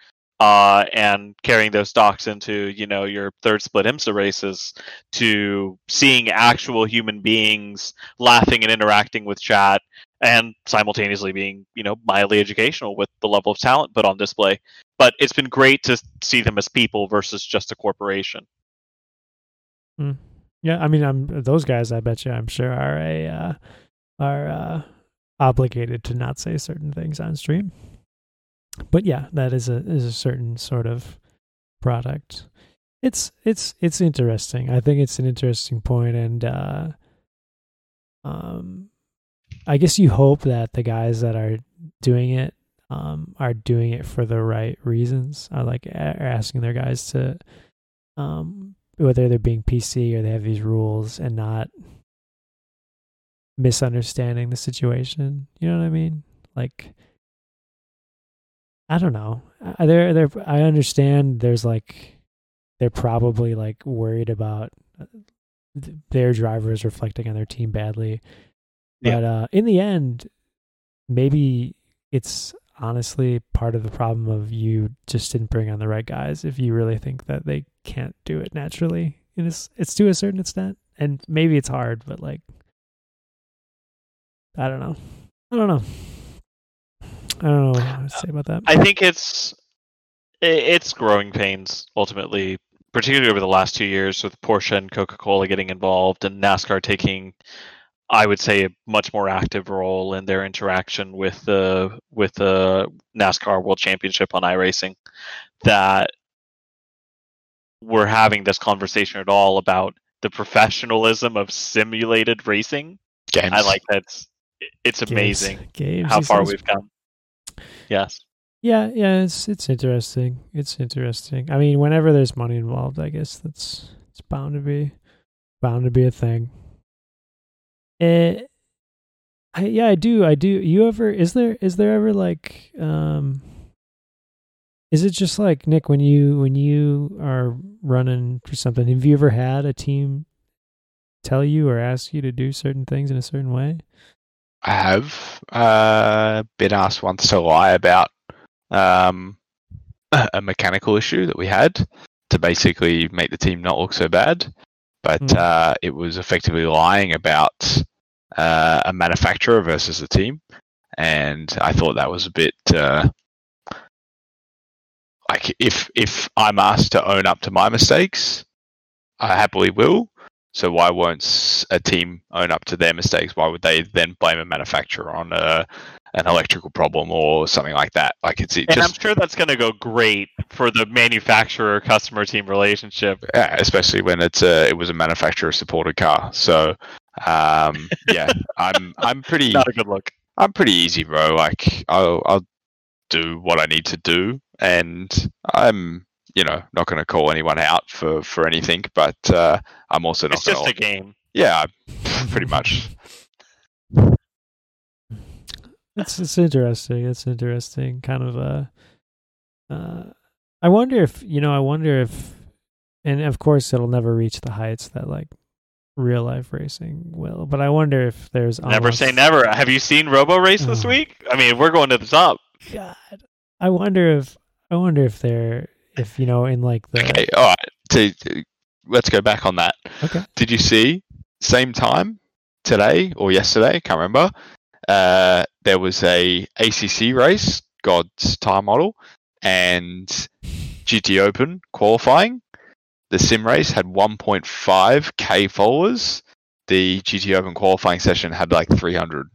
uh, and carrying those stocks into you know your third split IMSA races to seeing actual human beings laughing and interacting with chat and simultaneously being you know mildly educational with the level of talent put on display. But it's been great to see them as people versus just a corporation. Yeah, I mean, I'm those guys. I bet you, I'm sure, are a uh, are uh, obligated to not say certain things on stream. But yeah, that is a is a certain sort of product. It's it's it's interesting. I think it's an interesting point, and uh, um, I guess you hope that the guys that are doing it um, are doing it for the right reasons. Are like are asking their guys to, um, whether they're being PC or they have these rules and not misunderstanding the situation. You know what I mean? Like, I don't know. I, they're, they're, I understand there's like, they're probably like worried about uh, their drivers reflecting on their team badly. Yeah. But uh, in the end, maybe it's honestly part of the problem of you just didn't bring on the right guys if you really think that they can't do it naturally. And it's it's to a certain extent. And maybe it's hard, but like I don't know. I don't know. I don't know what to uh, say about that. I think it's it's growing pains ultimately, particularly over the last two years with Porsche and Coca Cola getting involved and NASCAR taking, I would say, a much more active role in their interaction with the with the NASCAR World Championship on iRacing. That we're having this conversation at all about the professionalism of simulated racing. Games. I like that. it's Games- amazing games, how far we've come. Yes. Yeah, yeah, it's it's interesting. It's interesting. I mean, whenever there's money involved, I guess that's it's bound to be bound to be a thing. It, I, yeah, I do. I do. You ever is there is there ever like um is it just like Nick when you when you are running for something, have you ever had a team tell you or ask you to do certain things in a certain way? I have uh, been asked once to lie about um, a mechanical issue that we had to basically make the team not look so bad. But Hmm. uh, it was effectively lying about uh, a manufacturer versus a team. And I thought that was a bit uh, like if if I'm asked to own up to my mistakes, I happily will. So why won't a team own up to their mistakes? Why would they then blame a manufacturer on a, an electrical problem or something like that? Like it's it And I'm sure that's going to go great for the manufacturer customer team relationship. yeah, especially when it's a it was a manufacturer supported car. So um, yeah, I'm I'm pretty Not a good look. I'm pretty easy, bro. Like I'll I'll do what I need to do, and I'm you know not going to call anyone out for for anything. But uh, I'm also not It's going just a game. yeah, pretty much. It's it's interesting. It's interesting. Kind of uh uh I wonder if you know, I wonder if and of course it'll never reach the heights that like real life racing will. But I wonder if there's Never say never. Have you seen Roborace this Oh. week? I mean, we're going to the top. God. I wonder if I wonder if there if you know in like the Okay, all right. To, to- let's go back on that. Okay. Did you see same time today or yesterday? Can't remember. Uh, there was a ACC race, God's time model, and GT Open qualifying. The sim race had 1.5k followers. The GT Open qualifying session had like 300.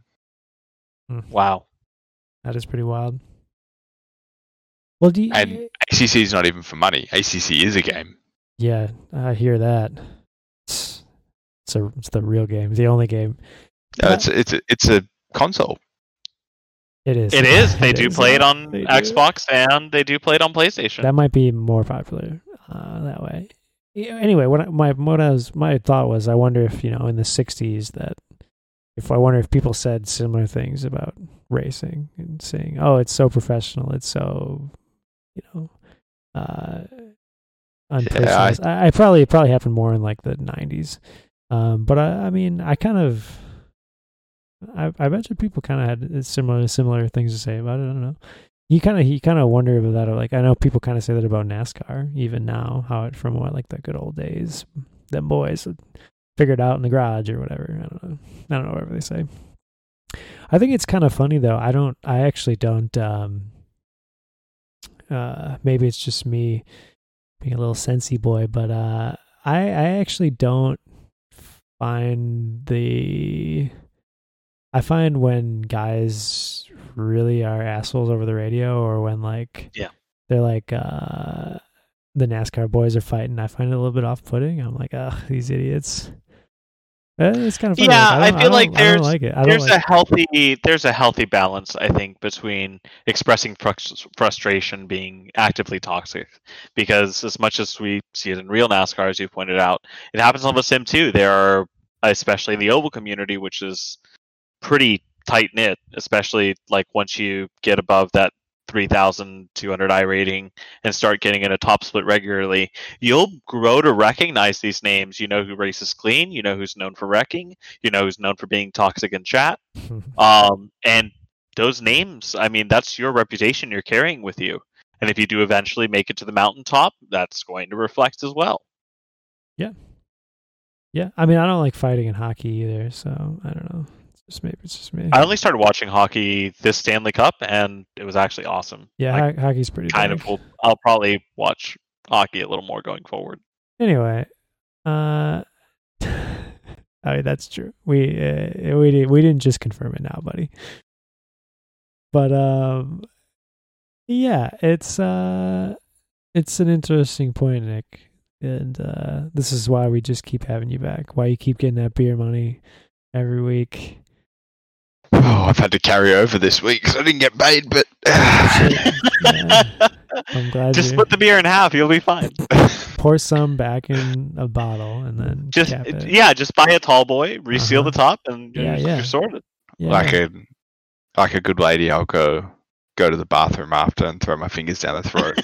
Wow. that is pretty wild. Well, do you, And ACC is not even for money. ACC is a game. yeah, I hear that. It's, it's a it's the real game, the only game. No, it's it's a, it's a console. It is. It is. They do is. play it on They do. Xbox and they do play it on PlayStation. That might be more popular uh, that way. Yeah, Anyway, what I, my what I was my thought was, I wonder if you know in the '60s that if I wonder if people said similar things about racing and saying, "Oh, it's so professional, it's so you know uh, unpersonalized." I, I probably it probably happened more in like the '90s, um, but I, I mean, I kind of. I, I bet you people kind of had similar similar things to say about it. I don't know you kind of you kind of wonder about that. Like I know people kind of say that about NASCAR even now, how it from what like the good old days, them boys would figure it out in the garage or whatever. I don't know. I don't know whatever they say. I think it's kind of funny though. I don't. I actually don't. Um, uh, maybe it's just me being a little sensey boy, but uh, I I actually don't find the I find when guys really are assholes over the radio or when like Yeah. they're like uh the NASCAR boys are fighting, I find it a little bit off putting. I'm like, ugh, these idiots. Uh, It's kind of funny. Yeah, like, I don't- feel like I don't there's- like it. I there's like a healthy there's a healthy balance i think between expressing frus- frustration being actively toxic because as much as we see it in real nascar as you pointed out it happens on the sim too there are especially in the oval community which is pretty tight knit especially like once you get above that 3200 i rating and start getting in a top split regularly you'll grow to recognize these names you know who races clean you know who's known for wrecking you know who's known for being toxic in chat um, and those names, I mean, that's your reputation you're carrying with you. And if you do eventually make it to the mountaintop, that's going to reflect as well. Yeah, Yeah. I mean, I don't like fighting in hockey either, so I don't know. Just maybe it's just me. I only started watching hockey this Stanley Cup, and it was actually awesome. yeah, ho- hockey's pretty. kind of. Will, I'll probably watch hockey a little more going forward. Anyway, uh, I mean that's true. We uh, we did, we didn't just confirm it now, buddy. But um, yeah, it's uh, it's an interesting point, Nick, and uh, this is why we just keep having you back. Why you keep getting that beer money every week. Oh, I've had to carry over this week because I didn't get paid, but Yeah, I'm glad Just you split the beer in half; you'll be fine. pour some back in a bottle and then Just cap it. yeah, just buy a tall boy, reseal Uh-huh. the top, and Yeah, you're, yeah. you're sorted. Yeah. like a like a good lady, I'll go go to the bathroom after and throw my fingers down the throat.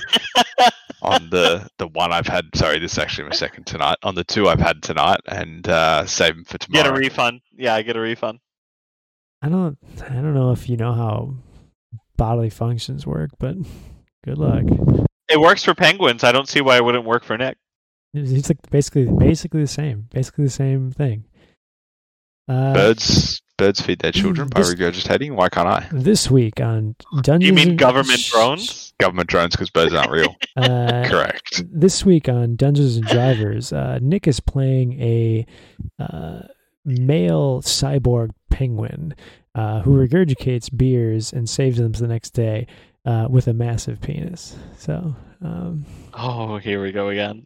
on the the one I've had, sorry, this is actually my second tonight. On the two I've had tonight, and uh, save them for tomorrow. Get a refund. Yeah, I get a refund. I don't I don't know if you know how bodily functions work, but good luck. It works for penguins. I don't see why it wouldn't work for Nick. It's it's like basically basically the same. Basically the same thing. Uh, birds birds feed their children by regurgitating. Why can't I? This week on Dungeons You mean government Shh, drones? Government drones because birds aren't real. Uh, Correct. This week on Dungeons and Drivers, uh, Nick is playing a uh, male cyborg penguin uh, who regurgitates beers and saves them the next day uh, with a massive penis. So, um, Oh, here we go again.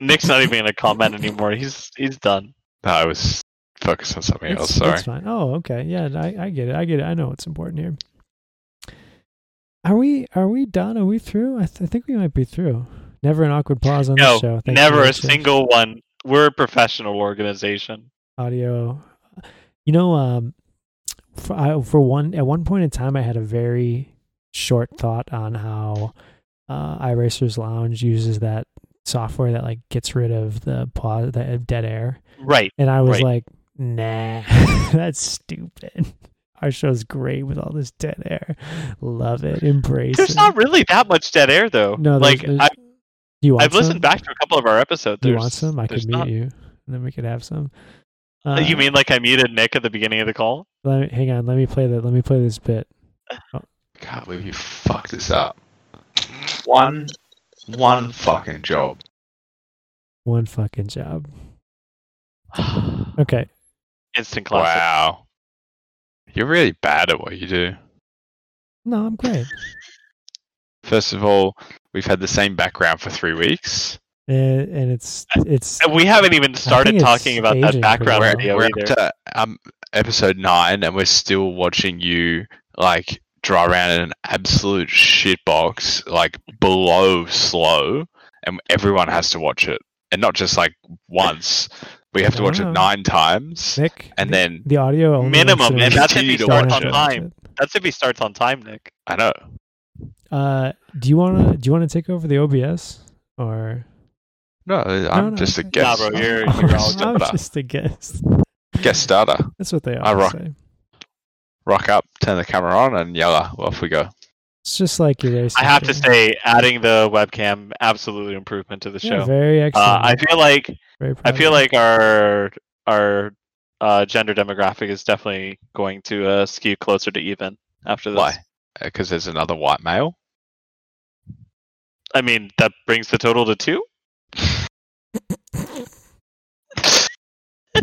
Nick's not even gonna comment anymore. He's he's done. No, I was focused on something it's, else. Sorry. it's fine. Oh, okay. Yeah, I, I get it. I get it. I know what's important here. Are we are we done? Are we through? I, th- I think we might be through. Never an awkward pause on No, this show. Thank never very a single one. We're a professional organization. audio. You know, um, for I, for one at one point in time, I had a very short thought on how uh, iRacers Lounge uses that software that like gets rid of the pause, the dead air, Right. and I was Right. like, nah, that's stupid. Our show's great with all this dead air. Love it. Embrace it. There's it. not really that much dead air though. no, there's- like there's- I, you want I've listened back to a couple of our episodes. Do you There's, want some? I could mute not- you, and then we could have some. you Uh, mean like I muted Nick at the beginning of the call? Let me, hang on. Let me play that. Let me play this bit. Can't believe you fucked this up. One, one fucking job. One fucking job. Okay. Instant classic. Wow. You're really bad at what you do. No, I'm great. First of all, we've had the same background for three weeks. And, and it's it's And we haven't even started talking about that background pretty We're, well. video we're either. up to um, episode nine, and we're still watching you like draw around in an absolute shitbox, like below slow, and everyone has to watch it, and not just like once. We have to watch it nine times, Nick. and then the audio only Minimum, and that's if he starts on time. That's if he starts on time, Nick. I know. Uh, do you wanna do you wanna take over the OBS or? No, I'm no, just a guest. Nah, bro, you're- I'm you're all good. just a guest. guest starter. That's what they I rock. say. Rock up, turn the camera on, and yalla, off we go. It's just like your race. I have to say, adding the webcam absolutely improvement to the yeah, show. very excellent. Uh, I feel like I feel like our our uh, gender demographic is definitely going to uh, skew closer to even after this. Why? Because there's another white male. I mean, that brings the total to two.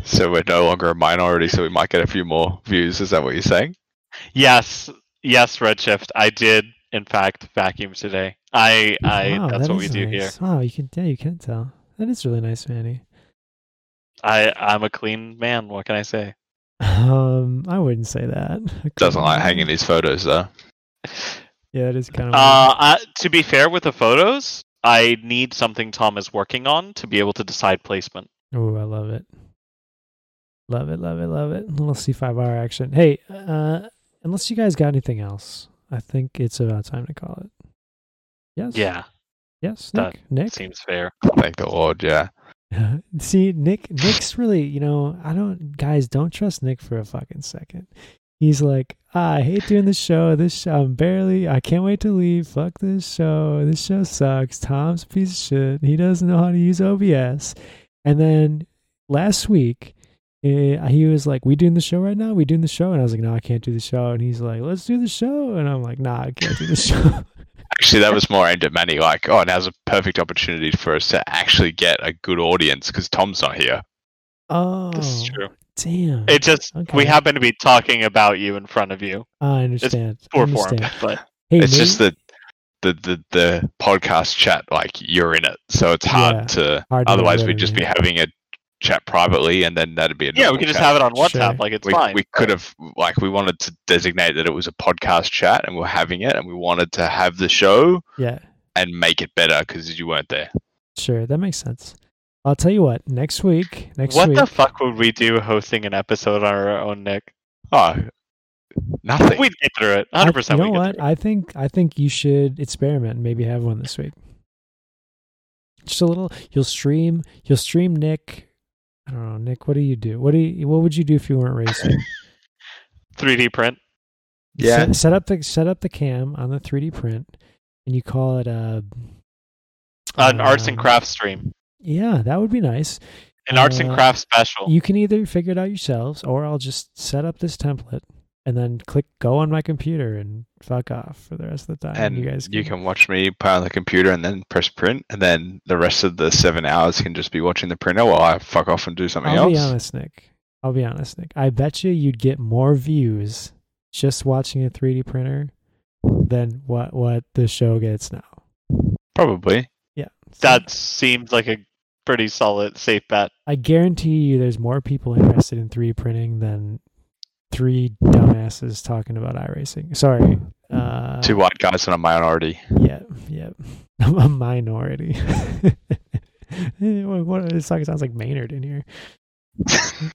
so we're no longer a minority, so we might get a few more views. Is that what you're saying? Yes, yes, Redshift. I did, in fact, vacuum today. I, I. Wow, that's that what we is do here. nice. Wow, you can yeah, you can tell. that is really nice, Manny. I I'm a clean man. What can I say? Um, I wouldn't say that. Doesn't like hanging these photos though. Yeah, it is kind of. Uh, I, to be fair with the photos, I need something Tom is working on to be able to decide placement. oh, I love it. Love it, love it, love it. little C5R action. Hey, uh, unless you guys got anything else, I think it's about time to call it. Yes. Yeah, Yes, that Nick. Nick. seems fair. Thank the Lord, yeah. See, Nick. Nick's really, you know, I don't, guys, don't trust Nick for a fucking second. He's like, ah, I hate doing this show. This show, I'm barely. I can't wait to leave. Fuck this show. This show sucks. Tom's a piece of shit. He doesn't know how to use OBS. And then last week, eh, he was like, "We doing the show right now? We doing the show?" And I was like, "No, I can't do the show." And he's like, "Let's do the show." And I'm like, "Nah, I can't do the show." Actually, that was more aimed at Manny. Like, oh, now's a perfect opportunity for us to actually get a good audience because Tom's not here. Oh, This is true. damn. It just Okay. we happen to be talking about you in front of you. I understand. I Poor form, understand. but Hey, it's maybe- just that the, the the podcast chat, like you're in it, so it's hard Yeah, to. hard otherwise, rid we'd just me. be having a chat privately, and then that'd be a yeah, we normal could just chat. have it on WhatsApp. Sure. Like it's we, fine. we could have like we wanted to designate that it was a podcast chat and we're having it and we wanted to have the show yeah. and make it better because you weren't there Sure, that makes sense. I'll tell you what. Next week, next What week, the fuck would we do hosting an episode on our own, Nick? oh nothing We'd get through it. Hundred percent. You know what? I think I think you should experiment and maybe have one this week. Just a little. You'll stream. You'll stream Nick. I don't know, Nick. What do you do? What do you? What would you do if you weren't racing? 3D print. Yeah. Set, set up the set up the cam on the 3D print, and you call it a. An arts and um, crafts stream. Yeah, that would be nice. An arts and uh, crafts special. You can either figure it out yourselves, or I'll just set up this template and then click go on my computer and fuck off for the rest of the time. and you guys you can watch me play on the computer and then press print and then the rest of the seven hours can just be watching the printer while I fuck off and do something else. I'll be honest, Nick. I'll be honest, Nick. I bet you you'd get more views just watching a 3D printer than what what the show gets now. probably Yeah, so that seems like a pretty solid, safe bet. I guarantee you, there's more people interested in 3D printing than three dumbasses talking about iRacing. Sorry. Uh, two white guys and a minority Yeah, yeah. A minority. what, what, this song sounds like Maynard in here.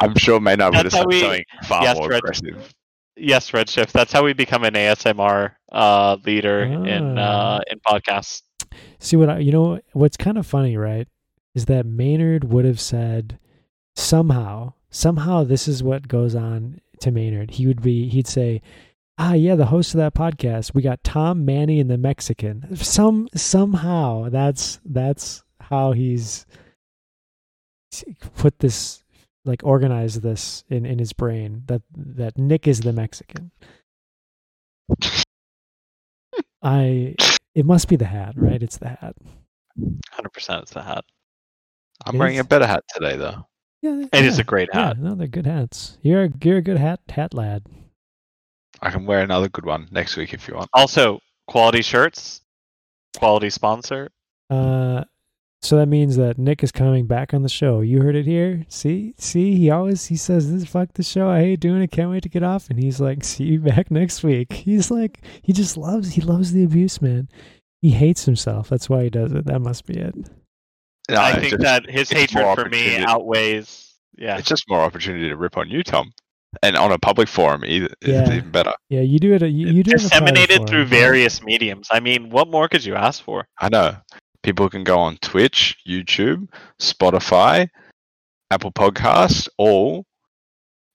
I'm sure Maynard would have said something far Yes, more aggressive yes, Redshift. That's how we become an ASMR uh, leader in Ah. uh, in podcasts. See what I, you know? What's kind of funny, right? Is that Maynard would have said somehow, somehow this is what goes on to Maynard. He would be, he'd say, "Ah, yeah, the host of that podcast. We got Tom, Manny, and the Mexican. Some somehow that's that's how he's put this like organize this in in his brain that that Nick is the Mexican. I it must be the hat, right? It's the hat. Hundred percent, it's the hat. I'm It wearing is- a better hat today though Yeah, It is a great Yeah, hat. no, they're good hats. You're a, you're a good hat hat lad. I can wear another good one next week if you want Also, quality shirts, quality sponsor. Uh, so that means that Nick is coming back on the show. You heard it here. See, see, he always he says this fuck the show. I hate doing it. Can't wait to get off. And he's like, see you back next week. He's like, he just loves he loves the abuse, man. He hates himself. That's why he does it. That must be it. No, I think just- that his hatred for me outweighs. Yeah, it's just more opportunity to rip on you Tom and on a public forum either Yeah. even better Yeah, you do it. You, you do it in a private disseminated forum, through but- various mediums. I mean, what more could you ask for? I know. People can go on Twitch, YouTube, Spotify, Apple Podcasts, all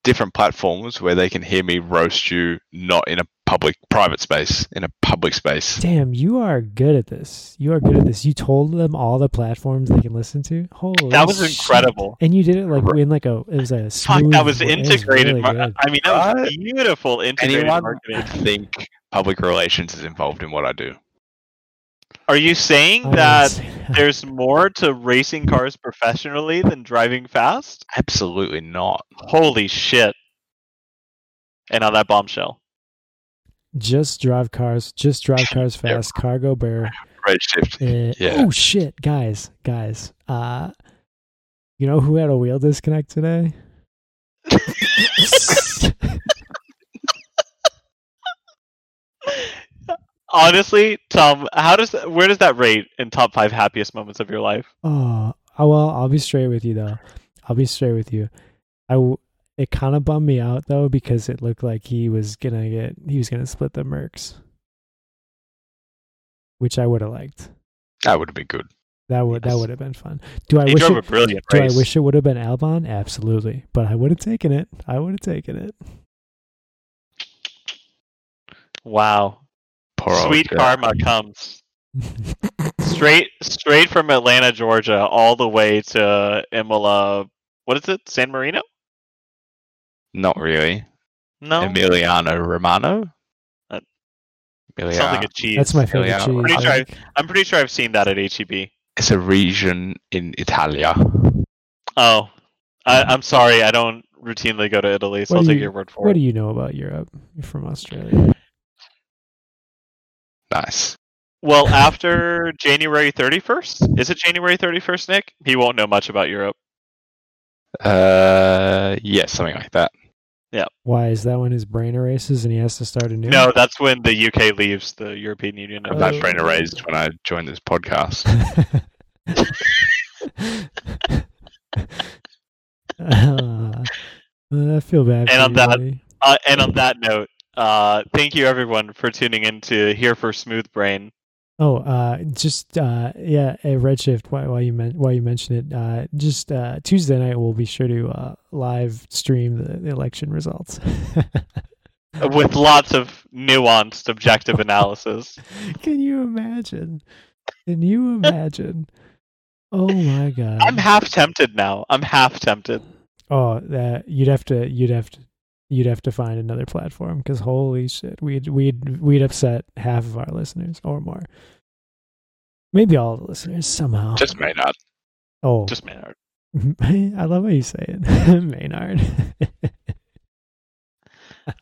different platforms where they can hear me roast you not in a public private space, in a public space. Damn, you are good at this. You are good at this. You told them all the platforms they can listen to. Holy, That was shit. incredible. And you did it like in like a it was a smooth. that was way. It integrated. really mar- I mean, that was beautiful integrated Anyone marketing. think public relations is involved in what I do. Are you saying I that say that. there's more to racing cars professionally than driving fast? Absolutely not. Holy shit! And on that bombshell, just drive cars, just drive cars fast. Cargo bear. Redshift. Uh, Yeah. Oh shit, guys, guys. Uh, you know who had a wheel disconnect today? Honestly, Tom, how does that, where does that rate in top five happiest moments of your life? Oh, oh, well, I'll be straight with you though. I'll be straight with you. I w- it kind of bummed me out though because it looked like he was gonna get he was gonna split the Mercs, which I would have liked. That would have been good. That would that would have been fun. Do I He wish drove it, a brilliant do race. I wish it would have been Albon? Absolutely, but I would have taken it. I would have taken it. Wow, Poor sweet Jack. karma comes straight straight from Atlanta, Georgia, all the way to Imola. What is it? San Marino? Not really. No, Emiliano Romano. That Emiliano. sounds like a cheese. That's my favorite Yeah, cheese. pretty I sure I- think. I'm pretty sure I've seen that at HEB. It's a region in Italia. Oh, I, I'm sorry. I don't routinely go to Italy, so What I'll take you- your word for What it. What do you know about Europe? You're from Australia. Nice. Well, after January 31st, is it January 31st, Nick? He won't know much about Europe. Uh, yeah, something like that. Yeah. Why is that when his brain erases and he has to start anew? No, that's when the UK leaves the European Union. Oh. That brain erased when I joined this podcast. Ah, I feel bad. And for on you, that- Uh, and on that note, uh, thank you everyone for tuning in to Here for Smooth Brain. Oh, uh, just uh, yeah, a Redshift. While, while you men- while you mention it, uh, just uh, Tuesday night we'll be sure to uh, live stream the, the election results. with lots of nuanced objective analysis. Can you imagine? Can you imagine? Oh my god! I'm half tempted now. I'm half tempted. Oh, that you'd have to you'd have to you'd have to find another platform because holy shit, we'd we'd we'd upset half of our listeners or more. Maybe all the listeners somehow. Just Maynard. oh, Just Maynard. I love how you say it, Maynard.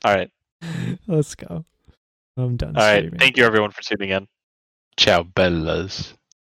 All right. Let's go. I'm done. All right. Thank you everyone for tuning in. Ciao, Bellas.